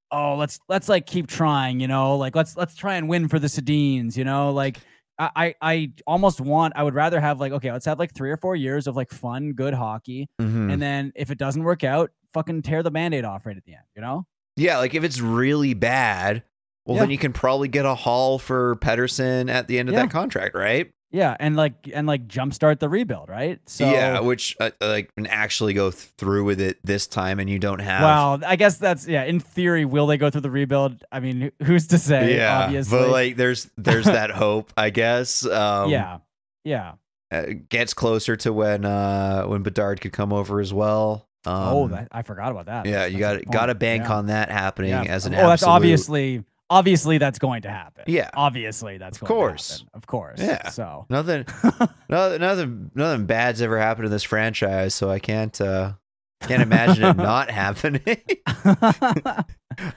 S9: oh, let's let's like keep trying, you know, like let's let's try and win for the Sedins, you know, like. I, I almost want I would rather have like okay let's have like three or four years of like fun good hockey
S8: Mhm.
S9: and then if it doesn't work out fucking tear the band-aid off right at the end you know
S8: Yeah, like if it's really bad, well,
S9: Yeah.
S8: then you can probably get a haul for Pettersson at the end of
S9: Yeah.
S8: that contract, right?
S9: Yeah, and like and like jumpstart the rebuild, right? So
S8: yeah, which uh, like and actually go through with it this time, and you don't have.
S9: well, I guess that's yeah. In theory, will they go through the rebuild? I mean, who's to say?
S8: yeah,
S9: obviously.
S8: but like there's there's that hope, I guess. Um,
S9: yeah, yeah.
S8: uh, gets closer to when uh when Bedard could come over as well. Um,
S9: oh, that, I forgot about that.
S8: yeah,
S9: That's-
S8: you got got to bank
S9: Yeah.
S8: on that happening
S9: Yeah.
S8: as an.
S9: Oh, that's obviously obviously that's going to happen.
S8: Yeah.
S9: obviously that's
S8: Of
S9: going
S8: course.
S9: to happen. Of course.
S8: Yeah.
S9: So
S8: nothing, nothing, nothing, nothing bad's ever happened in this franchise, so I can't uh can't imagine it not happening.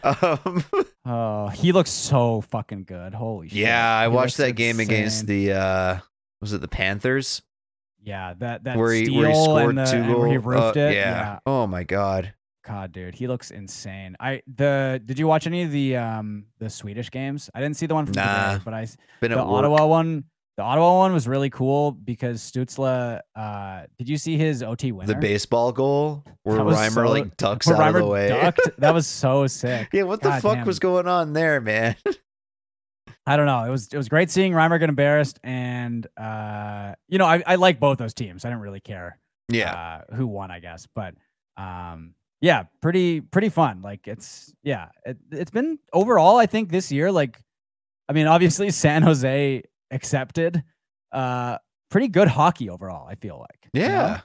S8: um,
S9: oh, he looks so fucking good. Holy shit.
S8: yeah, I
S9: He
S8: watched that game against the uh was it the Panthers
S9: yeah that that
S8: where he where he scored
S9: and the,
S8: two goals.
S9: he roofed
S8: uh,
S9: it.
S8: yeah. Oh my god.
S9: God, dude, he looks insane. I the did you watch any of the um the Swedish games? I didn't see the one from
S8: Nah.
S9: today, but I
S8: Been
S9: the
S8: at work.
S9: Ottawa one. The Ottawa one was really cool because Stützle. Uh, did you see his OT winner?
S8: The baseball goal where Reimer
S9: so-
S8: like ducks out of the way.
S9: ducked? That was so sick.
S8: yeah, what the
S9: God
S8: fuck
S9: damn.
S8: was going on there, man?
S9: I don't know. It was it was great seeing Reimer get embarrassed, and uh, you know, I I like both those teams. I didn't really care.
S8: yeah.
S9: uh, who won, I guess. But um, yeah, pretty pretty fun. Like it's yeah, it, it's been overall. I think this year, like, I mean, obviously San Jose accepted, uh, pretty good hockey overall. I feel like you know?
S8: yeah.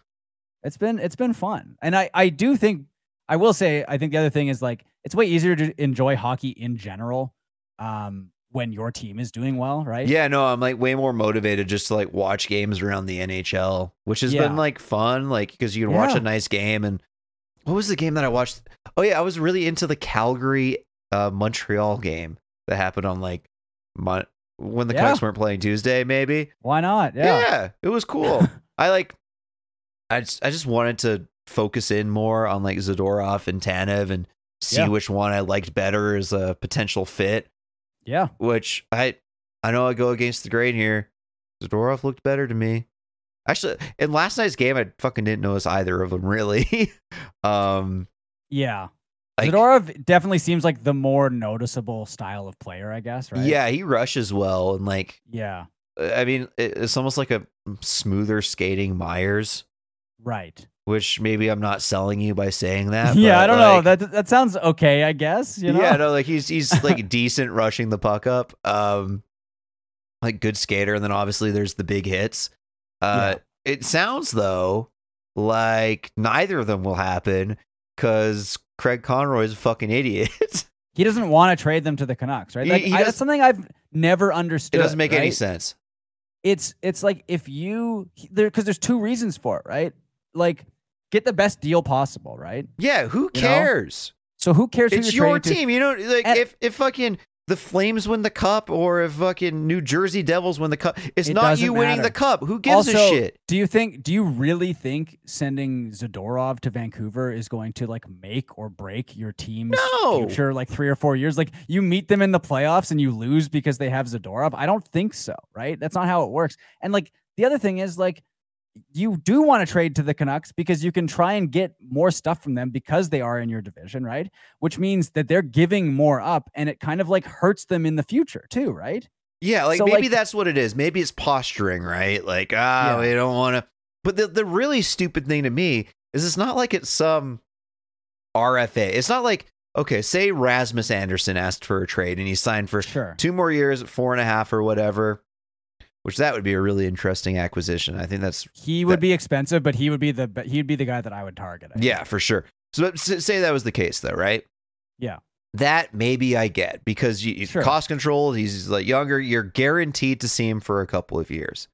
S9: it's been it's been fun, and I I do think I will say I think the other thing is like it's way easier to enjoy hockey in general. Um, when your team is doing well, right?
S8: Yeah, no, I'm like way more motivated just to like watch games around the NHL, which has
S9: Yeah.
S8: been like fun, like because you can watch a nice game. And what was the game that I watched? Oh yeah, I was really into the Calgary uh, Montreal game that happened on like Mon- when the
S9: Yeah.
S8: Canucks weren't playing Tuesday, maybe.
S9: Why not?
S8: Yeah,
S9: Yeah.
S8: it was cool. I like, I just, I just wanted to focus in more on like Zadorov and Tanev and see
S9: Yeah.
S8: which one I liked better as a potential fit
S9: Yeah.
S8: which I I know I go against the grain here. Zadorov looked better to me. Actually, in last night's game, I fucking didn't notice either of them really. um,
S9: Yeah.
S8: like,
S9: Zadorov definitely seems like the more noticeable style of player, I guess, right?
S8: yeah, he rushes well, and like,
S9: Yeah.
S8: I mean, it's almost like a smoother skating Myers,
S9: Right.
S8: which maybe I'm not selling you by saying that.
S9: yeah,
S8: but,
S9: I don't know. That that sounds okay, I guess. You know?
S8: Yeah, no, like he's he's like decent rushing the puck up. Um like good skater, and then obviously there's the big hits. Uh it sounds though like neither of them will happen because Craig Conroy is a fucking idiot.
S9: He doesn't want to trade them to the Canucks, right? Like,
S8: he
S9: I- that's something I've never understood.
S8: It doesn't make any sense.
S9: It's it's like if you there because there's two reasons for it, right? Like get the best deal possible, right?
S8: Yeah, who
S9: You know?
S8: cares?
S9: So who cares who
S8: It's
S9: you're
S8: your
S9: trading to?
S8: team. You know, like
S9: And-
S8: if if fucking the Flames win the cup or if fucking New Jersey Devils win the cup, it's
S9: It
S8: not you winning
S9: matter.
S8: the cup. Who gives
S9: also,
S8: a shit?
S9: do you think? Do you really think sending Zadorov to Vancouver is going to like make or break your team's
S8: No.
S9: future? Like three or four years, like you meet them in the playoffs and you lose because they have Zadorov. I don't think so. Right? That's not how it works. And like the other thing is like you do want to trade to the Canucks because you can try and get more stuff from them because they are in your division, right? Which means that they're giving more up and it kind of like hurts them in the future too, right?
S8: Yeah, like
S9: So,
S8: maybe
S9: like-
S8: that's what it is. Maybe it's posturing, right? Like, ah,
S9: Yeah.
S8: we don't want to. But the the really stupid thing to me is it's not like it's some RFA. It's not like okay, say Rasmus Andersson asked for a trade and he signed for
S9: Sure.
S8: two more years four and a half or whatever, which that would be a really interesting acquisition. I think that's
S9: He would
S8: That-
S9: be expensive, but he would be the he'd be the guy that I would target. I think.
S8: Yeah, for sure. So say that was the case, though, right?
S9: Yeah.
S8: That maybe I get because you
S9: Sure.
S8: cost control. He's like younger. You're guaranteed to see him for a couple of years.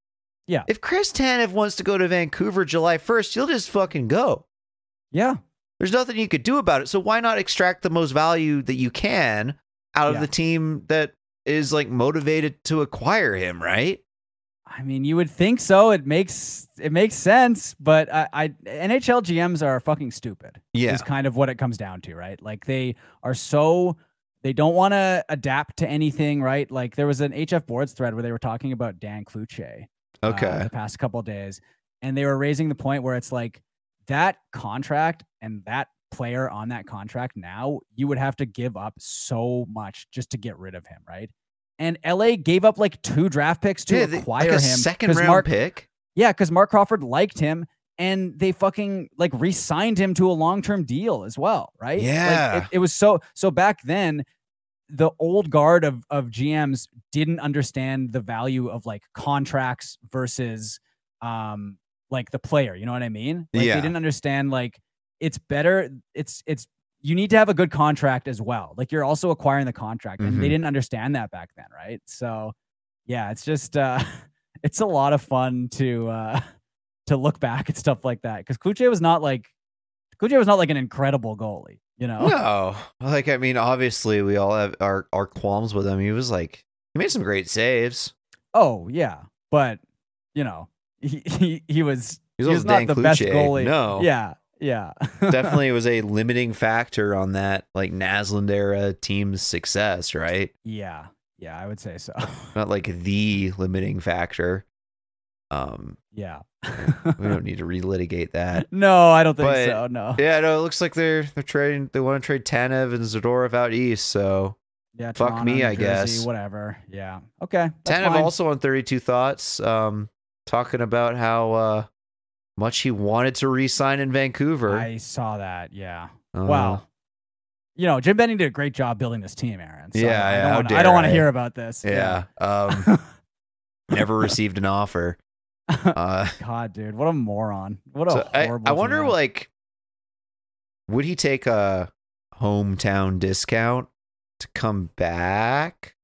S9: Yeah.
S8: If Chris Tanev wants to go to Vancouver July 1st, you'll just fucking go.
S9: Yeah.
S8: There's nothing you could do about it. So why not extract the most value that you can out of
S9: Yeah.
S8: the team that is like motivated to acquire him, right?
S9: I mean, you would think so. It makes it makes sense, but I, I NHL GMs are fucking stupid.
S8: Yeah.
S9: is kind of what it comes down to, right? Like they are so they don't want to adapt to anything, right? Like there was an HF boards thread where they were talking about Dan Cloutier uh,
S8: Okay.
S9: the past couple of days, and they were raising the point where it's like that contract and that player on that contract now you would have to give up so much just to get rid of him, right? And LA gave up like two draft picks to
S8: yeah, they-
S9: acquire
S8: like a
S9: him.
S8: Second round
S9: Mark,
S8: pick.
S9: yeah, because Marc Crawford liked him and they fucking like re-signed him to a long-term deal as well, right?
S8: Yeah.
S9: Like, it, it was so so back then the old guard of of GMs didn't understand the value of like contracts versus um like the player, you know what I mean? Like
S8: Yeah.
S9: they didn't understand like it's better it's it's you need to have a good contract as well. Like you're also acquiring the contract and they
S8: Mhm.
S9: didn't understand that back then, right? So yeah, it's just uh it's a lot of fun to uh to look back at stuff like that because Cloutier was not like Cloutier was not like an incredible goalie, you know?
S8: No, like I mean, obviously we all have our our qualms with him. He was like he made some great saves.
S9: Oh yeah, but you know he he, he was
S8: He's
S9: he was not the best goalie.
S8: No.
S9: yeah, yeah,
S8: Definitely was a limiting factor on that like Naslund era team's success, right?
S9: yeah, yeah. I would say so.
S8: Not like the limiting factor. Um,
S9: yeah.
S8: we don't need to relitigate that.
S9: no, I don't think
S8: But-
S9: so. No.
S8: Yeah, no, it looks like they're they're trading. They want to trade Tanev and Zadorov out east. So
S9: Yeah.
S8: fuck
S9: Toronto,
S8: me,
S9: New
S8: I
S9: Jersey,
S8: guess.
S9: Whatever. Yeah. Okay.
S8: Tanev
S9: fine.
S8: also on Thirty Two Thoughts, um, talking about how uh, much he wanted to re-sign in Vancouver.
S9: I saw that. Yeah.
S8: Uh,
S9: Wow. You know, Jim Benning did a great job building this team, Aaron. So
S8: Yeah,
S9: I
S8: yeah,
S9: don't
S8: how
S9: wanna- I
S8: dare
S9: don't want
S8: I.
S9: to hear about this.
S8: Yeah. Um, never received an offer. Uh,
S9: God, dude, what a moron! What a
S8: so I,
S9: horrible.
S8: I wonder,
S9: GM.
S8: like, would he take a hometown discount to come back,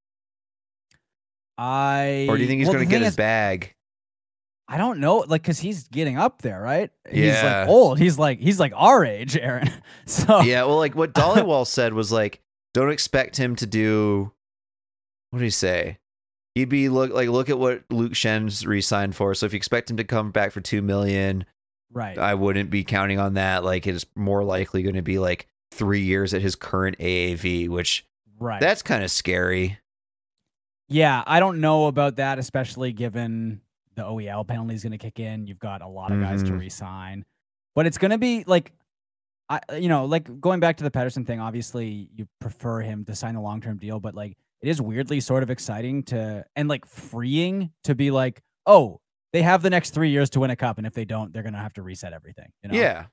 S9: I
S8: or do you think he's
S9: well,
S8: going to get his
S9: is,
S8: bag?
S9: I don't know, like, cause he's getting up there, right? He's
S8: Yeah.
S9: like old. He's like he's like our age, Aaron. So
S8: yeah, well, like what Dhaliwal said was like, don't expect him to do. What did he say? He'd be look like look at what Luke Schenn's re-signed for. So if you expect him to come back for two million,
S9: right.
S8: I wouldn't be counting on that. Like it's more likely going to be like three years at his current AAV, which
S9: right.
S8: that's kind of scary.
S9: yeah, I don't know about that, especially given the OEL penalty is going to kick in. You've got a lot of guys to
S8: Mhm.
S9: resign, but it's going to be like, I you know, like going back to the Pettersson thing. Obviously, you prefer him to sign a long term deal, but like it is weirdly sort of exciting to and like freeing to be like, oh, they have the next three years to win a cup, and if they don't, they're going to have to reset everything. You know?
S8: Yeah.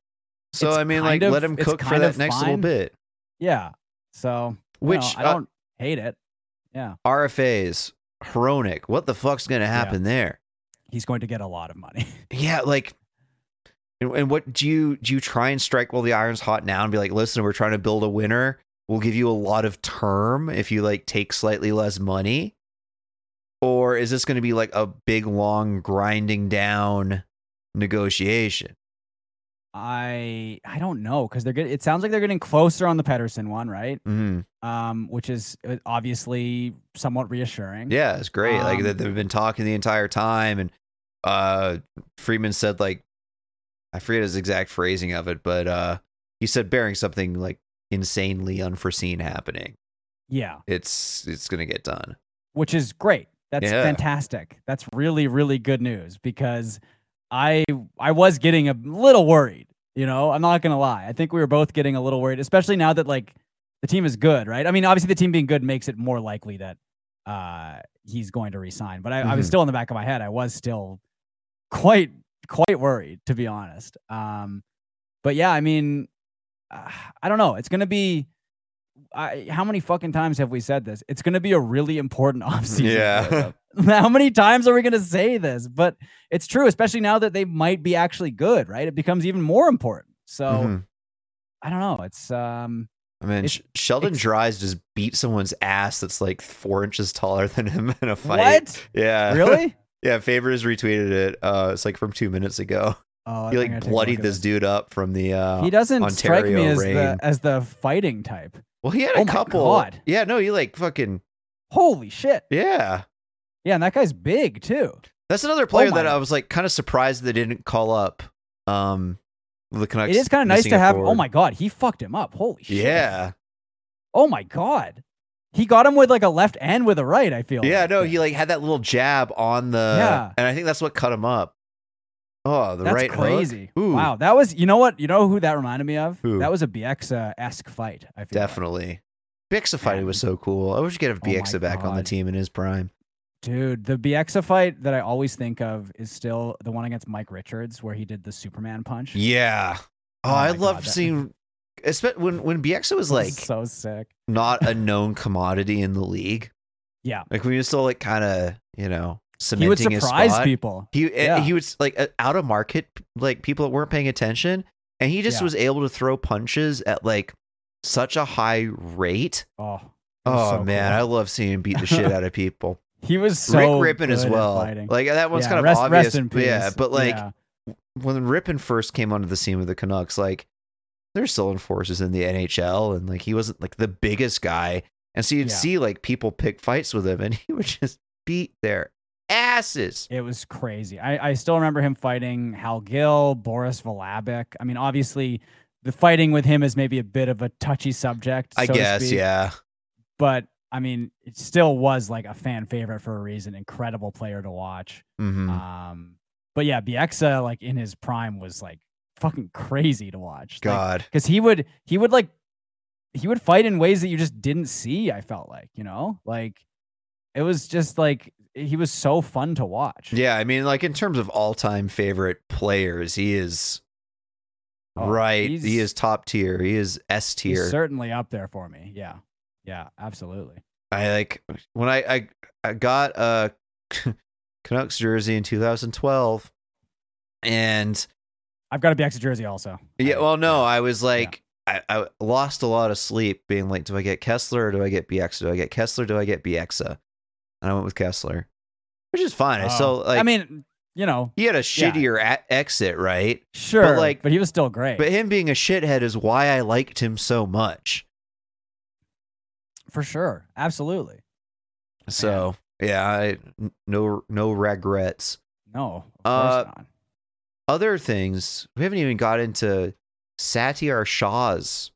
S8: So
S9: It's
S8: I mean, like,
S9: of-
S8: let him cook for that next little bit.
S9: yeah. So you
S8: Which,
S9: know, I
S8: uh,
S9: don't hate it. Yeah,
S8: RFAs, Hronek, what the fuck's going to happen there?
S9: He's going to get a lot of money.
S8: Yeah, like And, and what do you do? You try and strike while the iron's hot now and be like, listen, we're trying to build a winner. We'll give you a lot of term if you like take slightly less money. Or is this going to be like a big long grinding down negotiation?
S9: I I don't know because they're good. It sounds like they're getting closer on the Pettersson one, right?
S8: hmm
S9: Um, which is uh, obviously somewhat reassuring.
S8: Yeah, it's great. like
S9: Um,
S8: that they've been talking the entire time, and uh, Friedman said like, I forget his exact phrasing of it, but uh, he said bearing something like insanely unforeseen happening,
S9: yeah,
S8: it's it's gonna get done.
S9: which is great. That's
S8: Yeah.
S9: fantastic. That's really really good news because I I was getting a little worried. You know, I'm not gonna lie. I think we were both getting a little worried, especially now that like the team is good, right? I mean, obviously the team being good makes it more likely that uh he's going to resign. But I, I was
S8: Mhm.
S9: still in the back of my head. I was still quite quite worried to be honest. Um, but yeah, I mean, uh, I don't know. It's gonna be. I, how many fucking times have we said this? It's going to be a really important offseason.
S8: Yeah.
S9: how many times are we going to say this? But it's true, especially now that they might be actually good, right? It becomes even more important. So
S8: Mhm.
S9: I don't know. It's um
S8: I mean,
S9: It's-
S8: Sheldon
S9: it's-
S8: Dries just beat someone's ass that's like four inches taller than him in a fight.
S9: what
S8: Yeah,
S9: really?
S8: yeah, Favors retweeted it. Uh, it's like from two minutes ago.
S9: Oh,
S8: He like
S9: gonna take a
S8: bloodied
S9: at
S8: this dude up from the. uh
S9: He doesn't strike me as
S8: rain.
S9: the as the fighting type.
S8: Well, he had
S9: Oh
S8: a
S9: my
S8: couple.
S9: God.
S8: Yeah, no, he like fucking
S9: Holy shit!
S8: yeah.
S9: Yeah, and that guy's big too.
S8: That's another player that
S9: Oh my-
S8: I was like kind of surprised they didn't call up. Um, the Canucks.
S9: it is kind of nice to have. Oh my god, he fucked him up. Holy shit!
S8: Yeah,
S9: Oh my god, he got him with like a left and with a right. I feel.
S8: yeah.
S9: like.
S8: No, he like had that little jab on the.
S9: Yeah.
S8: and I think that's what cut him up. Oh, the
S9: That's
S8: right
S9: crazy. Wow, that was. You know what? You know who that reminded me of?
S8: Who?
S9: That was a Bieksa uh, esque fight. I feel like.
S8: definitely. Bieksa fighting
S9: Man.
S8: was so cool. I wish we could have
S9: Oh
S8: Bieksa back on the team in his prime.
S9: Dude, the Bieksa fight that I always think of is still the one against Mike Richards where he did the Superman punch.
S8: Yeah. Oh,
S9: Oh
S8: I love
S9: God,
S8: seeing. When when Bieksa was like
S9: so sick.
S8: not a known commodity in the league.
S9: Yeah.
S8: Like when we were still like kind of you know cementing
S9: He would
S8: his
S9: surprise
S8: spot.
S9: people.
S8: He eh,
S9: Yeah.
S8: he was like out of market, like people that weren't paying attention, and he just
S9: Yeah.
S8: was able to throw punches at like such a high rate.
S9: Oh.
S8: Oh
S9: so
S8: man,
S9: cool.
S8: I love seeing him beat the shit out of people.
S9: He was so
S8: Rick Rypien as well. Like that one's
S9: Yeah,
S8: kind of
S9: rest,
S8: obvious.
S9: Rest
S8: yeah, but like when Rippin first came onto the scene with the Canucks, like they're still enforcers in the NHL, and like he wasn't like the biggest guy, and so you'd
S9: Yeah.
S8: see like people pick fights with him, and he would just beat their asses.
S9: It was crazy. I, I still remember him fighting Hal Gill, Boris Valabik. I mean, obviously, the fighting with him is maybe a bit of a touchy subject.
S8: I
S9: so to
S8: guess,
S9: speak,
S8: yeah.
S9: But I mean, it still was like a fan favorite for a reason. Incredible player to watch.
S8: hmm
S9: Um, but yeah, Bieksa like in his prime was like fucking crazy to watch.
S8: God,
S9: because he would he would like he would fight in ways that you just didn't see. I felt like you know, like it was just like he was so fun to watch.
S8: yeah. I mean, like in terms of all-time favorite players, he is
S9: Oh,
S8: right. He is top tier. He is S tier.
S9: certainly up there for me. Yeah, yeah, absolutely.
S8: I like when I I, I got a Canucks jersey in 2012, and
S9: I've got a Bieksa jersey also.
S8: yeah, well, no, I was like, I, I lost a lot of sleep, being like, do I get Kesler or do I get Bieksa? Do I get Kesler? Or do I get Bieksa? And I went with Kesler, which is fine. I
S9: Oh.
S8: still like.
S9: I mean, you know,
S8: he had a shittier a- exit, right?
S9: sure, But
S8: like-
S9: but he was still great
S8: But him being a shithead is why I liked him so much.
S9: for sure. Absolutely.
S8: So yeah, I, no no regrets.
S9: No, of
S8: Uh,
S9: course not.
S8: Other things we haven't even got into Satiar Shah's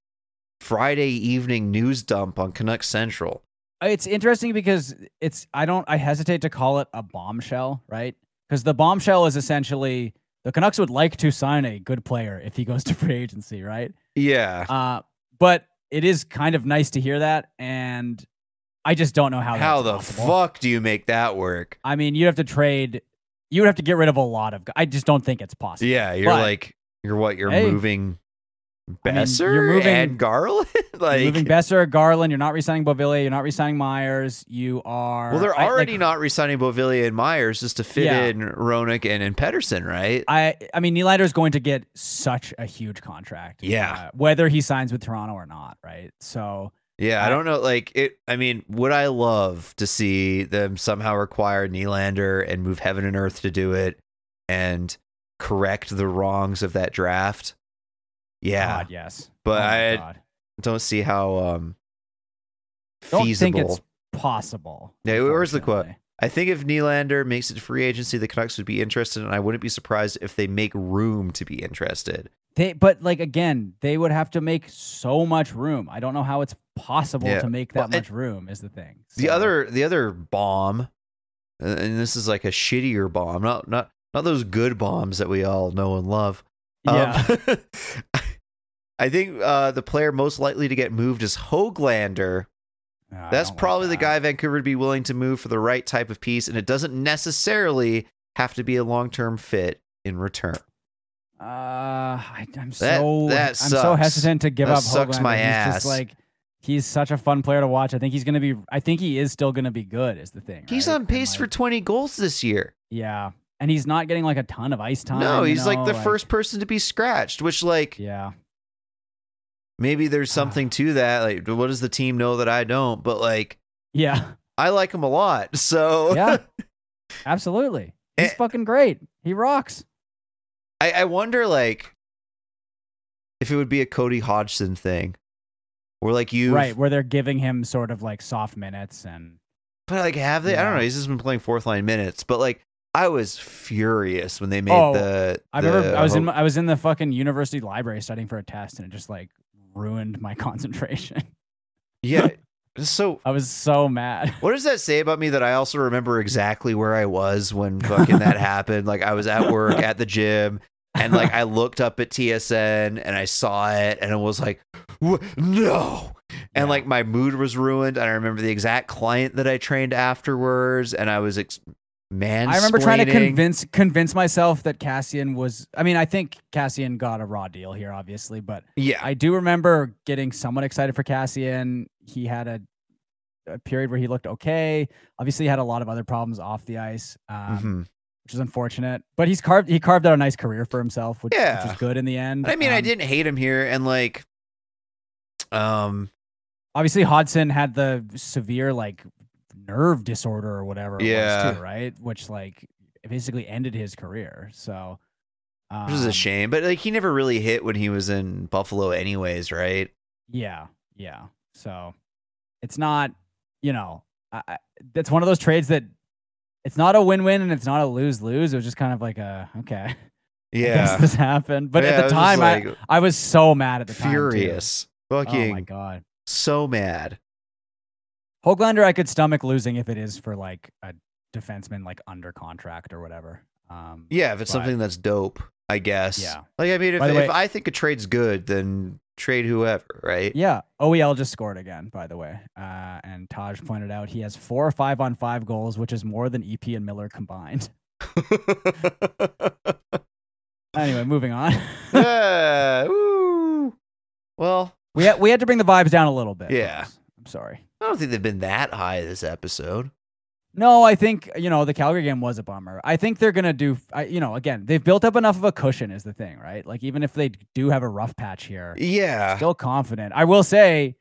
S8: Friday evening news dump on Canucks Central.
S9: It's interesting because it's I don't I hesitate to call it a bombshell, right? Because the bombshell is essentially the Canucks would like to sign a good player if he goes to free agency, right?
S8: Yeah.
S9: Uh, but it is kind of nice to hear that, and I just don't know how.
S8: How the
S9: possible.
S8: fuck do you make that work?
S9: I mean, you'd have to trade. You would have to get rid of a lot of. I just don't think it's possible.
S8: Yeah, you're
S9: But-
S8: like you're what? You're
S9: Hey.
S8: moving
S9: I mean,
S8: Boeser
S9: you're moving-
S8: and Garland. like,
S9: You're moving Boeser, Garland. You're not resigning Beauvillier. You're not resigning Myers. You are.
S8: well, they're
S9: I- like,
S8: already not resigning Beauvillier and Myers just to fit
S9: Yeah.
S8: in Hronek and, and Pettersson, right?
S9: I I mean Nylander is going to get such a huge contract.
S8: Yeah.
S9: uh, whether he signs with Toronto or not, right? So
S8: Yeah, I don't know. Like it. I mean, would I love to see them somehow require Nylander and move heaven and earth to do it and correct the wrongs of that draft? Yeah,
S9: God, yes.
S8: but
S9: Oh
S8: I
S9: God.
S8: don't see how um
S9: don't
S8: feasible.
S9: think it's possible.
S8: Yeah, where's the quote? I think if Nylander makes it to free agency, the Canucks would be interested, and I wouldn't be surprised if they make room to be interested.
S9: They, but like again, they would have to make so much room. I don't know how it's possible
S8: Yeah.
S9: to make that
S8: it-
S9: much room. Is the thing.
S8: The other, the other bomb, and this is like a shittier bomb, not not not those good bombs that we all know and love.
S9: yeah,
S8: Um, I think uh, the player most likely to get moved is Hoglander.
S9: No,
S8: That's
S9: don't like
S8: probably the guy Vancouver would be willing to move for the right type of piece, and it doesn't necessarily have to be a long term fit in return.
S9: Uh, I, I'm
S8: That-
S9: so
S8: that
S9: I'm so hesitant to give
S8: That
S9: up.
S8: sucks
S9: Hoglander.
S8: my
S9: he's
S8: ass.
S9: Just like he's such a fun player to watch. I think he's gonna be. I think he is still gonna be good. Is the thing.
S8: He's
S9: right?
S8: on pace for 20 goals this year.
S9: yeah, and he's not getting like a ton of ice time.
S8: no, he's like
S9: know,
S8: the first person to be scratched, which like
S9: Yeah,
S8: maybe there's something to that. Like, what does the team know that I don't? But like,
S9: yeah,
S8: I like him a lot. So
S9: yeah. Absolutely, he's
S8: Eh.
S9: fucking great. He rocks.
S8: I, I wonder like if it would be a Cody Hodgson thing, where like you
S9: Right, where they're giving him sort of like soft minutes and
S8: But like, have they? I don't know. He's just been playing fourth line minutes, but like, I was furious when they made
S9: Oh,
S8: the.
S9: I remember
S8: the
S9: I was in I was in the fucking university library studying for a test and it just like ruined my concentration.
S8: yeah. So
S9: I was so mad.
S8: what does that say about me that I also remember exactly where I was when fucking that happened? Like I was at work at the gym. And like I looked up at TSN and I saw it and it was like, no. And
S9: Yeah.
S8: like my mood was ruined. And I remember the exact client that I trained afterwards. And I was ex- man.
S9: I remember trying to convince convince myself that Kassian was I mean, I think Kassian got a raw deal here obviously, but
S8: Yeah.
S9: I do remember getting somewhat excited for Kassian. He had a, a period where he looked okay. Obviously, he had a lot of other problems off the ice, um,
S8: Mhm.
S9: which is unfortunate. But he's carved he carved out a nice career for himself, which, which
S8: Yeah.
S9: is good in the end.
S8: I mean, I
S9: Um,
S8: didn't hate him here, and like, um,
S9: Obviously, Hodgson had the severe like nerve disorder or whatever. It
S8: Yeah.
S9: was too, right? Which like basically ended his career. So, um,
S8: which is a shame, but like he never really hit when he was in Buffalo, anyways, right?
S9: Yeah, yeah. So it's not, you know, I, I, it's one of those trades that it's not a win-win and it's not a lose-lose. It was just kind of like a okay, I
S8: Yeah,
S9: this happened. But
S8: Yeah,
S9: at the
S8: was just,
S9: time,
S8: like,
S9: I I was so mad at the time.
S8: furious,
S9: Oh
S8: fucking
S9: my god,
S8: so mad.
S9: Hoglander, I could stomach losing if it is for like a defenseman like under contract or whatever. Um,
S8: Yeah, if it's
S9: but-
S8: something that's dope, I guess.
S9: Yeah.
S8: like I mean, if,
S9: the
S8: if I think a trade's good, then trade whoever, right?
S9: Yeah, OEL just scored again, by the way. Uh, and Taj pointed out he has four or five on five goals, which is more than EP and Miller combined. Anyway, moving on.
S8: yeah. Woo. Well,
S9: we had we had to bring the vibes down a little bit.
S8: Yeah.
S9: I'm sorry.
S8: I don't think they've been that high this episode.
S9: No, I think you know the Calgary game was a bummer. I think they're gonna do. I, you know, again, they've built up enough of a cushion, is the thing, right? Like even if they do have a rough patch here,
S8: Yeah.
S9: still confident. I will say,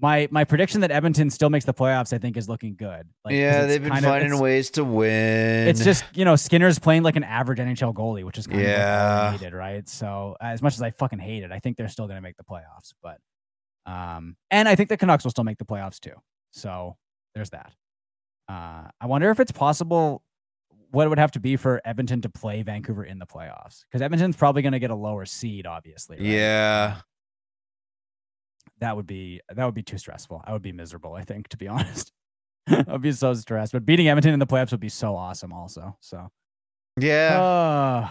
S9: my my prediction that Edmonton still makes the playoffs, I think, is looking good. Like,
S8: yeah, they've been
S9: of-
S8: finding
S9: it's-
S8: ways to win.
S9: It's just you know Skinner's playing like an average NHL goalie, which is kind of
S8: Yeah.
S9: we needed, right? So as much as I fucking hate it, I think they're still going to make the playoffs. But um, and I think the Canucks will still make the playoffs too. So there's that. Uh, I wonder if it's possible. What it would have to be for Edmonton to play Vancouver in the playoffs? Because Edmonton's probably going to get a lower seed, obviously. right?
S8: yeah.
S9: that would be that would be too stressful. I would be miserable. I think, to be honest, I'd be so stressed. But beating Edmonton in the playoffs would be so awesome, also. So.
S8: Yeah.
S9: Uh,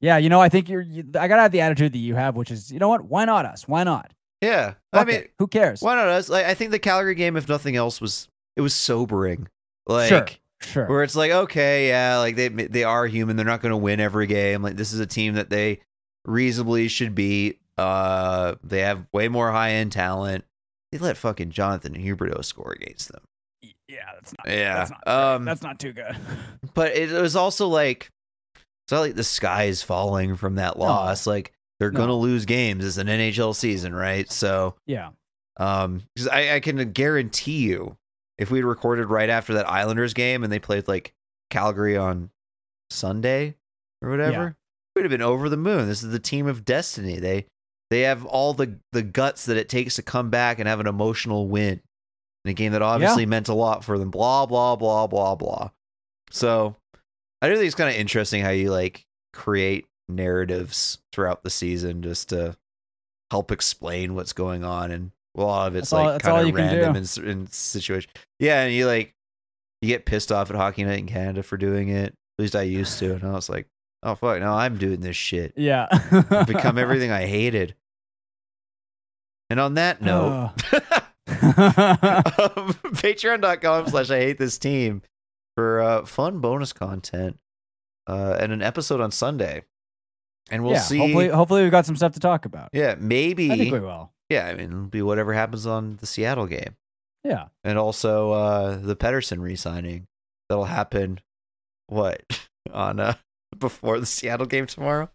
S9: yeah, you know, I think you're. You, I gotta have the attitude that you have, which is, you know what? Why not us? Why not?
S8: Yeah. I mean,
S9: it. who cares?
S8: why not us? Like, I think the Calgary game, if nothing else, was it was sobering. Like,
S9: sure, sure.
S8: where it's like, okay, yeah, like they they are human. They're not going to win every game. Like, this is a team that they reasonably should beat. Uh, they have way more high end talent. They let fucking Jonathan Huberdeau score against them.
S9: Yeah, that's not.
S8: Yeah,
S9: that's not,
S8: um,
S9: that's not too good.
S8: But it was also like it's not like the sky is falling from that loss. Like they're
S9: No.
S8: gonna lose games. It's an NHL season, right? So
S9: yeah,
S8: um, 'cause I, I can guarantee you, if we recorded right after that Islanders game and they played like Calgary on Sunday or whatever, we'd have been over the moon. This is the team of destiny. They they have all the the guts that it takes to come back and have an emotional win in a game that obviously meant a lot for them. Blah blah blah blah blah. So I do think it's kind of interesting how you like create narratives throughout the season just to help explain what's going on and a lot of it's
S9: That's
S8: like kind of random
S9: do.
S8: in, in situation. Yeah, and you like you get pissed off at Hockey Night in Canada for doing it. At least I used to, and I was like, oh fuck, no, I'm doing this shit.
S9: yeah.
S8: Become everything I hated. And on that note, um, patreon.com slash I hate this team for uh, fun bonus content uh, and an episode on Sunday. And we'll
S9: yeah,
S8: see.
S9: Hopefully, hopefully we've got some stuff to talk about.
S8: yeah, maybe.
S9: I think we will.
S8: Yeah, I mean, it'll be whatever happens on the Seattle game.
S9: Yeah.
S8: And also uh, the Pettersson re signing. That'll happen, what, on uh, before the Seattle game tomorrow?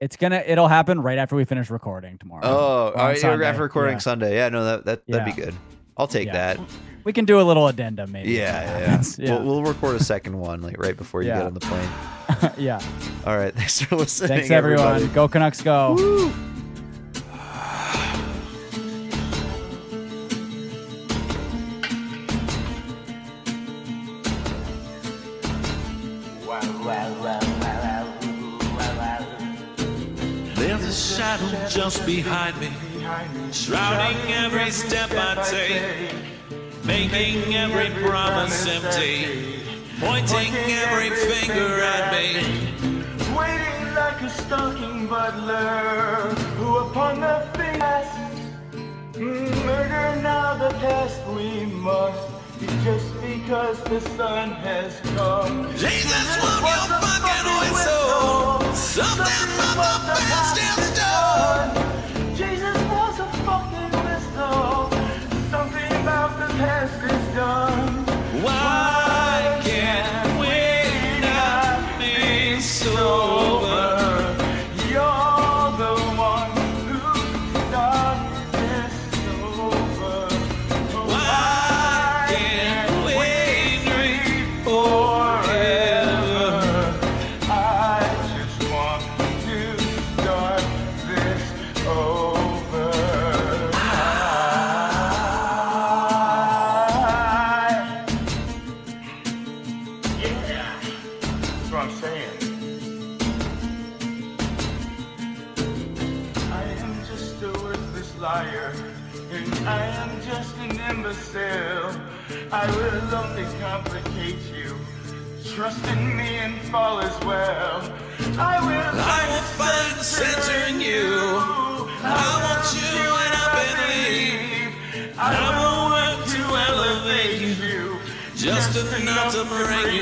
S9: It's gonna. It'll happen right after we finish recording tomorrow.
S8: Oh,
S9: Or
S8: all
S9: on
S8: right, after recording
S9: Yeah.
S8: Sunday. Yeah, no, that, that, that'd be good. I'll take that.
S9: We can do a little addendum, maybe.
S8: Yeah, yeah. yeah. We'll, we'll record a second one, like right before you
S9: Yeah.
S8: get on the plane.
S9: yeah.
S8: All right. Thanks for listening.
S9: Thanks everyone.
S8: everybody.
S9: Go Canucks, go.
S10: There's a shadow just behind me, shrouding every step I take, making every promise empty, pointing every finger at me.
S11: Waiting like a stalking butler who upon the fast murder now the past we must just because the sun has come.
S10: Jesus, won't you fucking whistle? Something from the past enough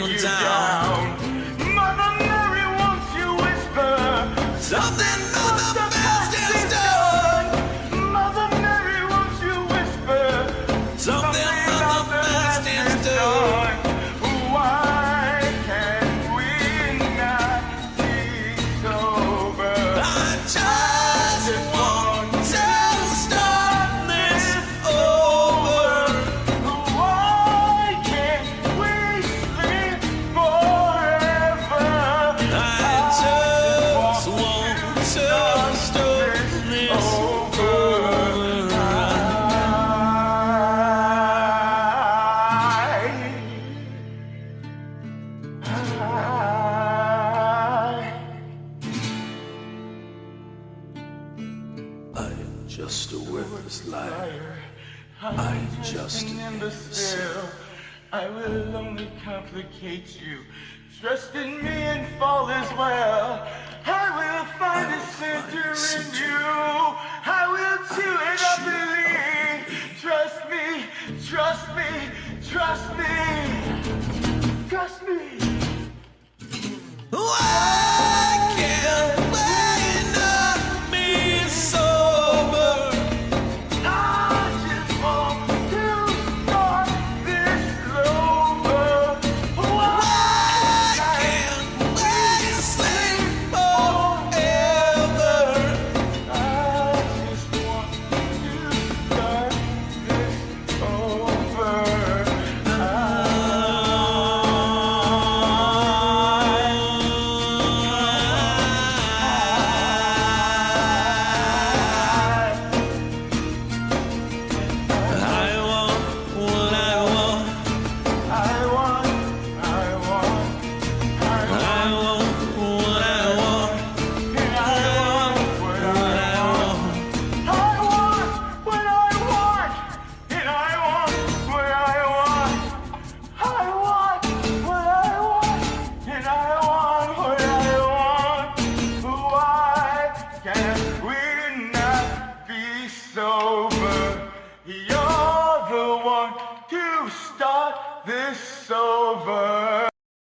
S11: Trust in me and fall as well.